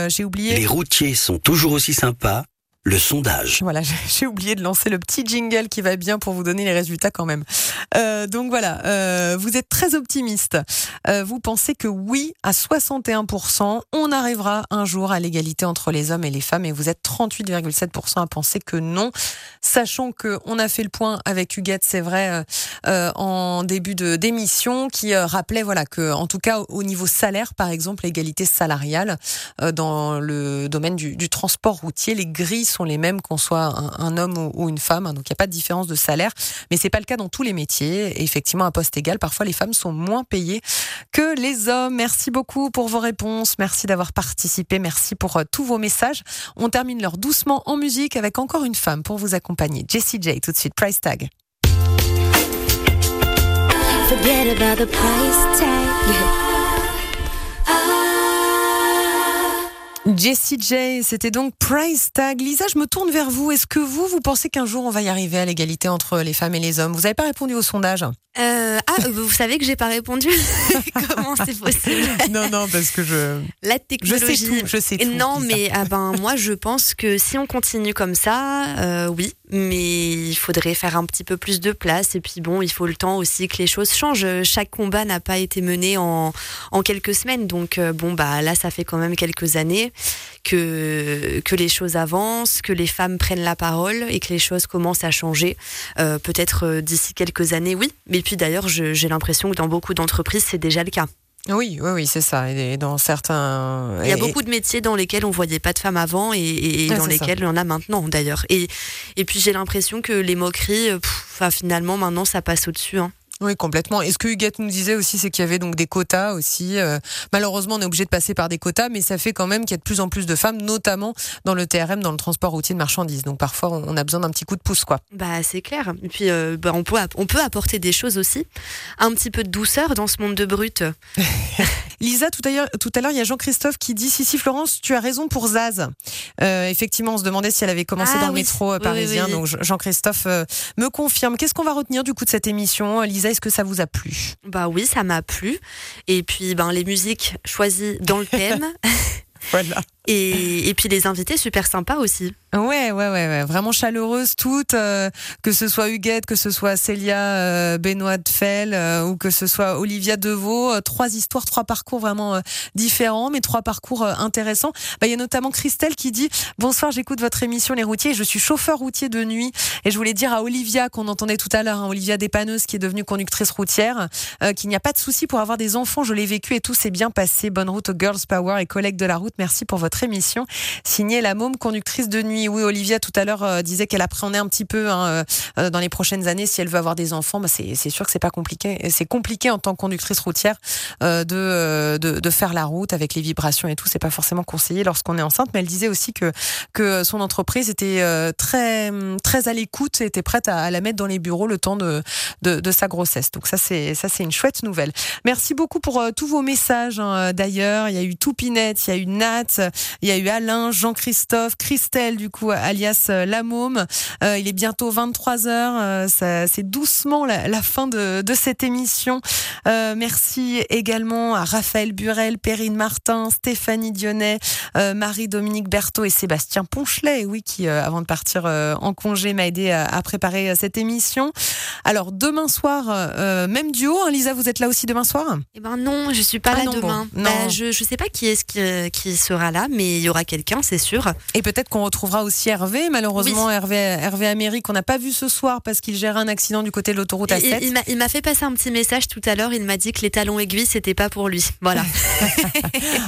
J'ai oublié. Les routiers sont toujours aussi sympas, le sondage. Voilà, j'ai- oublié de lancer le petit jingle qui va bien pour vous donner les résultats quand même. Euh, donc voilà, euh, vous êtes très optimiste. Euh, vous pensez que oui, à 61%, on arrivera un jour à l'égalité entre les hommes et les femmes, et vous êtes 38,7% à penser que non. Sachant que on a fait le point avec Huguette, c'est vrai, euh, euh, en début d'émission, qui euh, rappelait voilà que, en tout cas au niveau salaire, par exemple, l'égalité salariale dans le domaine du, du transport routier, les grilles sont les mêmes qu'on soit un, homme ou, une femme, hein, donc il n'y a pas de différence de salaire, mais c'est pas le cas dans tous les métiers. Et effectivement, à poste égal, parfois les femmes sont moins payées que les hommes. Merci beaucoup pour vos réponses, merci d'avoir participé, merci pour euh, tous vos messages. On termine l'heure doucement en musique avec encore une femme pour vous accompagner, Jessie J, tout de suite, price tag. Jessie J, c'était donc Price Tag. Lisa, je me tourne vers vous. Est-ce que vous, vous pensez qu'un jour on va y arriver à l'égalité entre les femmes et les hommes? Vous n'avez pas répondu au sondage? Euh, ah, vous savez que j'ai pas répondu Comment c'est possible? Non, non, parce que je. La Je technologie. sais tout, je sais tout. Non, mais ah ben moi je pense que si on continue comme ça, euh, oui, mais il faudrait faire un petit peu plus de place et puis bon, il faut le temps aussi que les choses changent. Chaque combat n'a pas été mené en, en quelques semaines, donc euh, bon bah là ça fait quand même quelques années que que les choses avancent, que les femmes prennent la parole et que les choses commencent à changer. Euh, Peut-être euh, d'ici quelques années, oui. Mais puis d'ailleurs, j'ai l'impression que dans beaucoup d'entreprises c'est déjà le cas. Oui, oui, oui, c'est ça. Et dans certains. Il y a et- beaucoup de métiers dans lesquels on voyait pas de femmes avant et, et- et Ouais, dans lesquels il y en a maintenant d'ailleurs. Et, et puis j'ai l'impression que les moqueries, pff, enfin, finalement maintenant ça passe au-dessus. hein. Oui, complètement. Et ce que Huguette nous disait aussi, c'est qu'il y avait donc des quotas aussi. Euh, malheureusement, on est obligé de passer par des quotas, mais ça fait quand même qu'il y a de plus en plus de femmes, notamment dans le TRM, dans le transport routier de marchandises. Donc parfois, on a besoin d'un petit coup de pouce, quoi. Bah, c'est clair. Et puis, euh, bah, on, peut, on peut apporter des choses aussi. Un petit peu de douceur dans ce monde de brut. Lisa, tout à l'heure, tout à l'heure, il y a Jean-Christophe qui dit si, si, Florence, tu as raison pour Zaz. Euh, effectivement, on se demandait si elle avait commencé Ah dans le oui. métro euh, Oui, parisien. oui. Donc Jean-Christophe euh, me confirme. Qu'est-ce qu'on va retenir du coup de cette émission Lisa, est-ce que ça vous a plu? Bah oui, ça m'a plu. Et puis, ben, les musiques choisies dans le thème. Voilà. Et, et puis les invités super sympas aussi. Ouais, ouais, ouais, ouais. vraiment chaleureuse toutes, euh, que ce soit Huguette, que ce soit Célia euh, Benoît de Fell euh, ou que ce soit Olivia Deveau, euh, trois histoires, trois parcours vraiment euh, différents, mais trois parcours euh, intéressants. Bah, il y a notamment Christelle qui dit bonsoir, j'écoute votre émission Les Routiers, je suis chauffeur routier de nuit et je voulais dire à Olivia qu'on entendait tout à l'heure, hein, Olivia Despaneuses qui est devenue conductrice routière, euh, qu'il n'y a pas de souci pour avoir des enfants, je l'ai vécu et tout s'est bien passé. Bonne route aux Girls Power et collègues de la route, merci pour votre émission. Signé la môme conductrice de nuit. Oui, Olivia tout à l'heure euh, disait qu'elle appréhendait un petit peu hein, euh, euh, dans les prochaines années si elle veut avoir des enfants. Bah, c'est sûr que c'est pas compliqué. C'est compliqué en tant que conductrice routière euh, de, euh, de de faire la route avec les vibrations et tout. C'est pas forcément conseillé lorsqu'on est enceinte. Mais elle disait aussi que que son entreprise était très très à l'écoute, était prête à, la mettre dans les bureaux le temps de de, de sa grossesse. Donc ça c'est ça c'est une chouette nouvelle. Merci beaucoup pour tous vos messages. hein, D'ailleurs, il y a eu Toupinette, il y a eu Nat, il y a eu Alain, Jean-Christophe, Christelle, du coup, alias euh, La Môme. Euh, il est bientôt 23 heures. euh, ça, c'est doucement la, la fin de, de cette émission. Euh, merci également à Raphaël Burel, Perrine Martin, Stéphanie Dionnet, Marie-Dominique Berthaud et Sébastien Ponchelet, oui, qui, avant de partir en congé, m'a aidé à, à préparer cette émission. Alors, demain soir, même duo. hein, Lisa, vous êtes là aussi demain soir? Eh ben non, je suis pas Ah là non, bon, demain. non. Bah, je je sais pas qui est-ce qui, qui sera là, mais il y aura quelqu'un, c'est sûr. Et peut-être qu'on retrouvera aussi Hervé. Malheureusement, Hervé, Hervé Amérique, on n'a pas vu ce soir parce qu'il gère un accident du côté de l'autoroute Il, A7. il m'a- il m'a fait passer un petit message tout à l'heure. Il m'a dit que les talons aiguilles c'était pas pour lui. Voilà.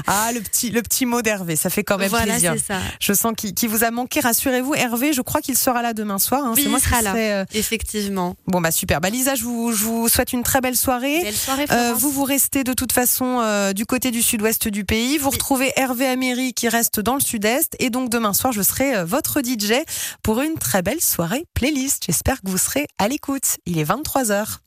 Ah, le petit, le petit mot d'Hervé, ça fait quand même voilà, plaisir. c'est ça. Je sens qu'il vous a manqué. Rassurez-vous, Hervé, je crois qu'il sera là demain soir. hein. Oui, C'est moi il sera qui là. euh, Effectivement. Bon, bah super. Bah, Lisa, je vous, je vous souhaite une très belle soirée. Belle soirée, Euh, vous vous restez de toute façon euh, du côté du sud-ouest du pays. Vous retrouvez Hervé Améry qui reste dans le sud-est. Et donc demain soir, je serai euh, votre DJ pour une très belle soirée playlist. J'espère que vous serez à l'écoute. Il est 23h.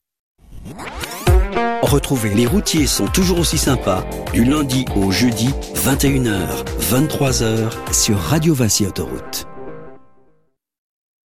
Retrouvez les routiers sont toujours aussi sympas du lundi au jeudi 21h, 23h sur Radio Vinci Autoroute.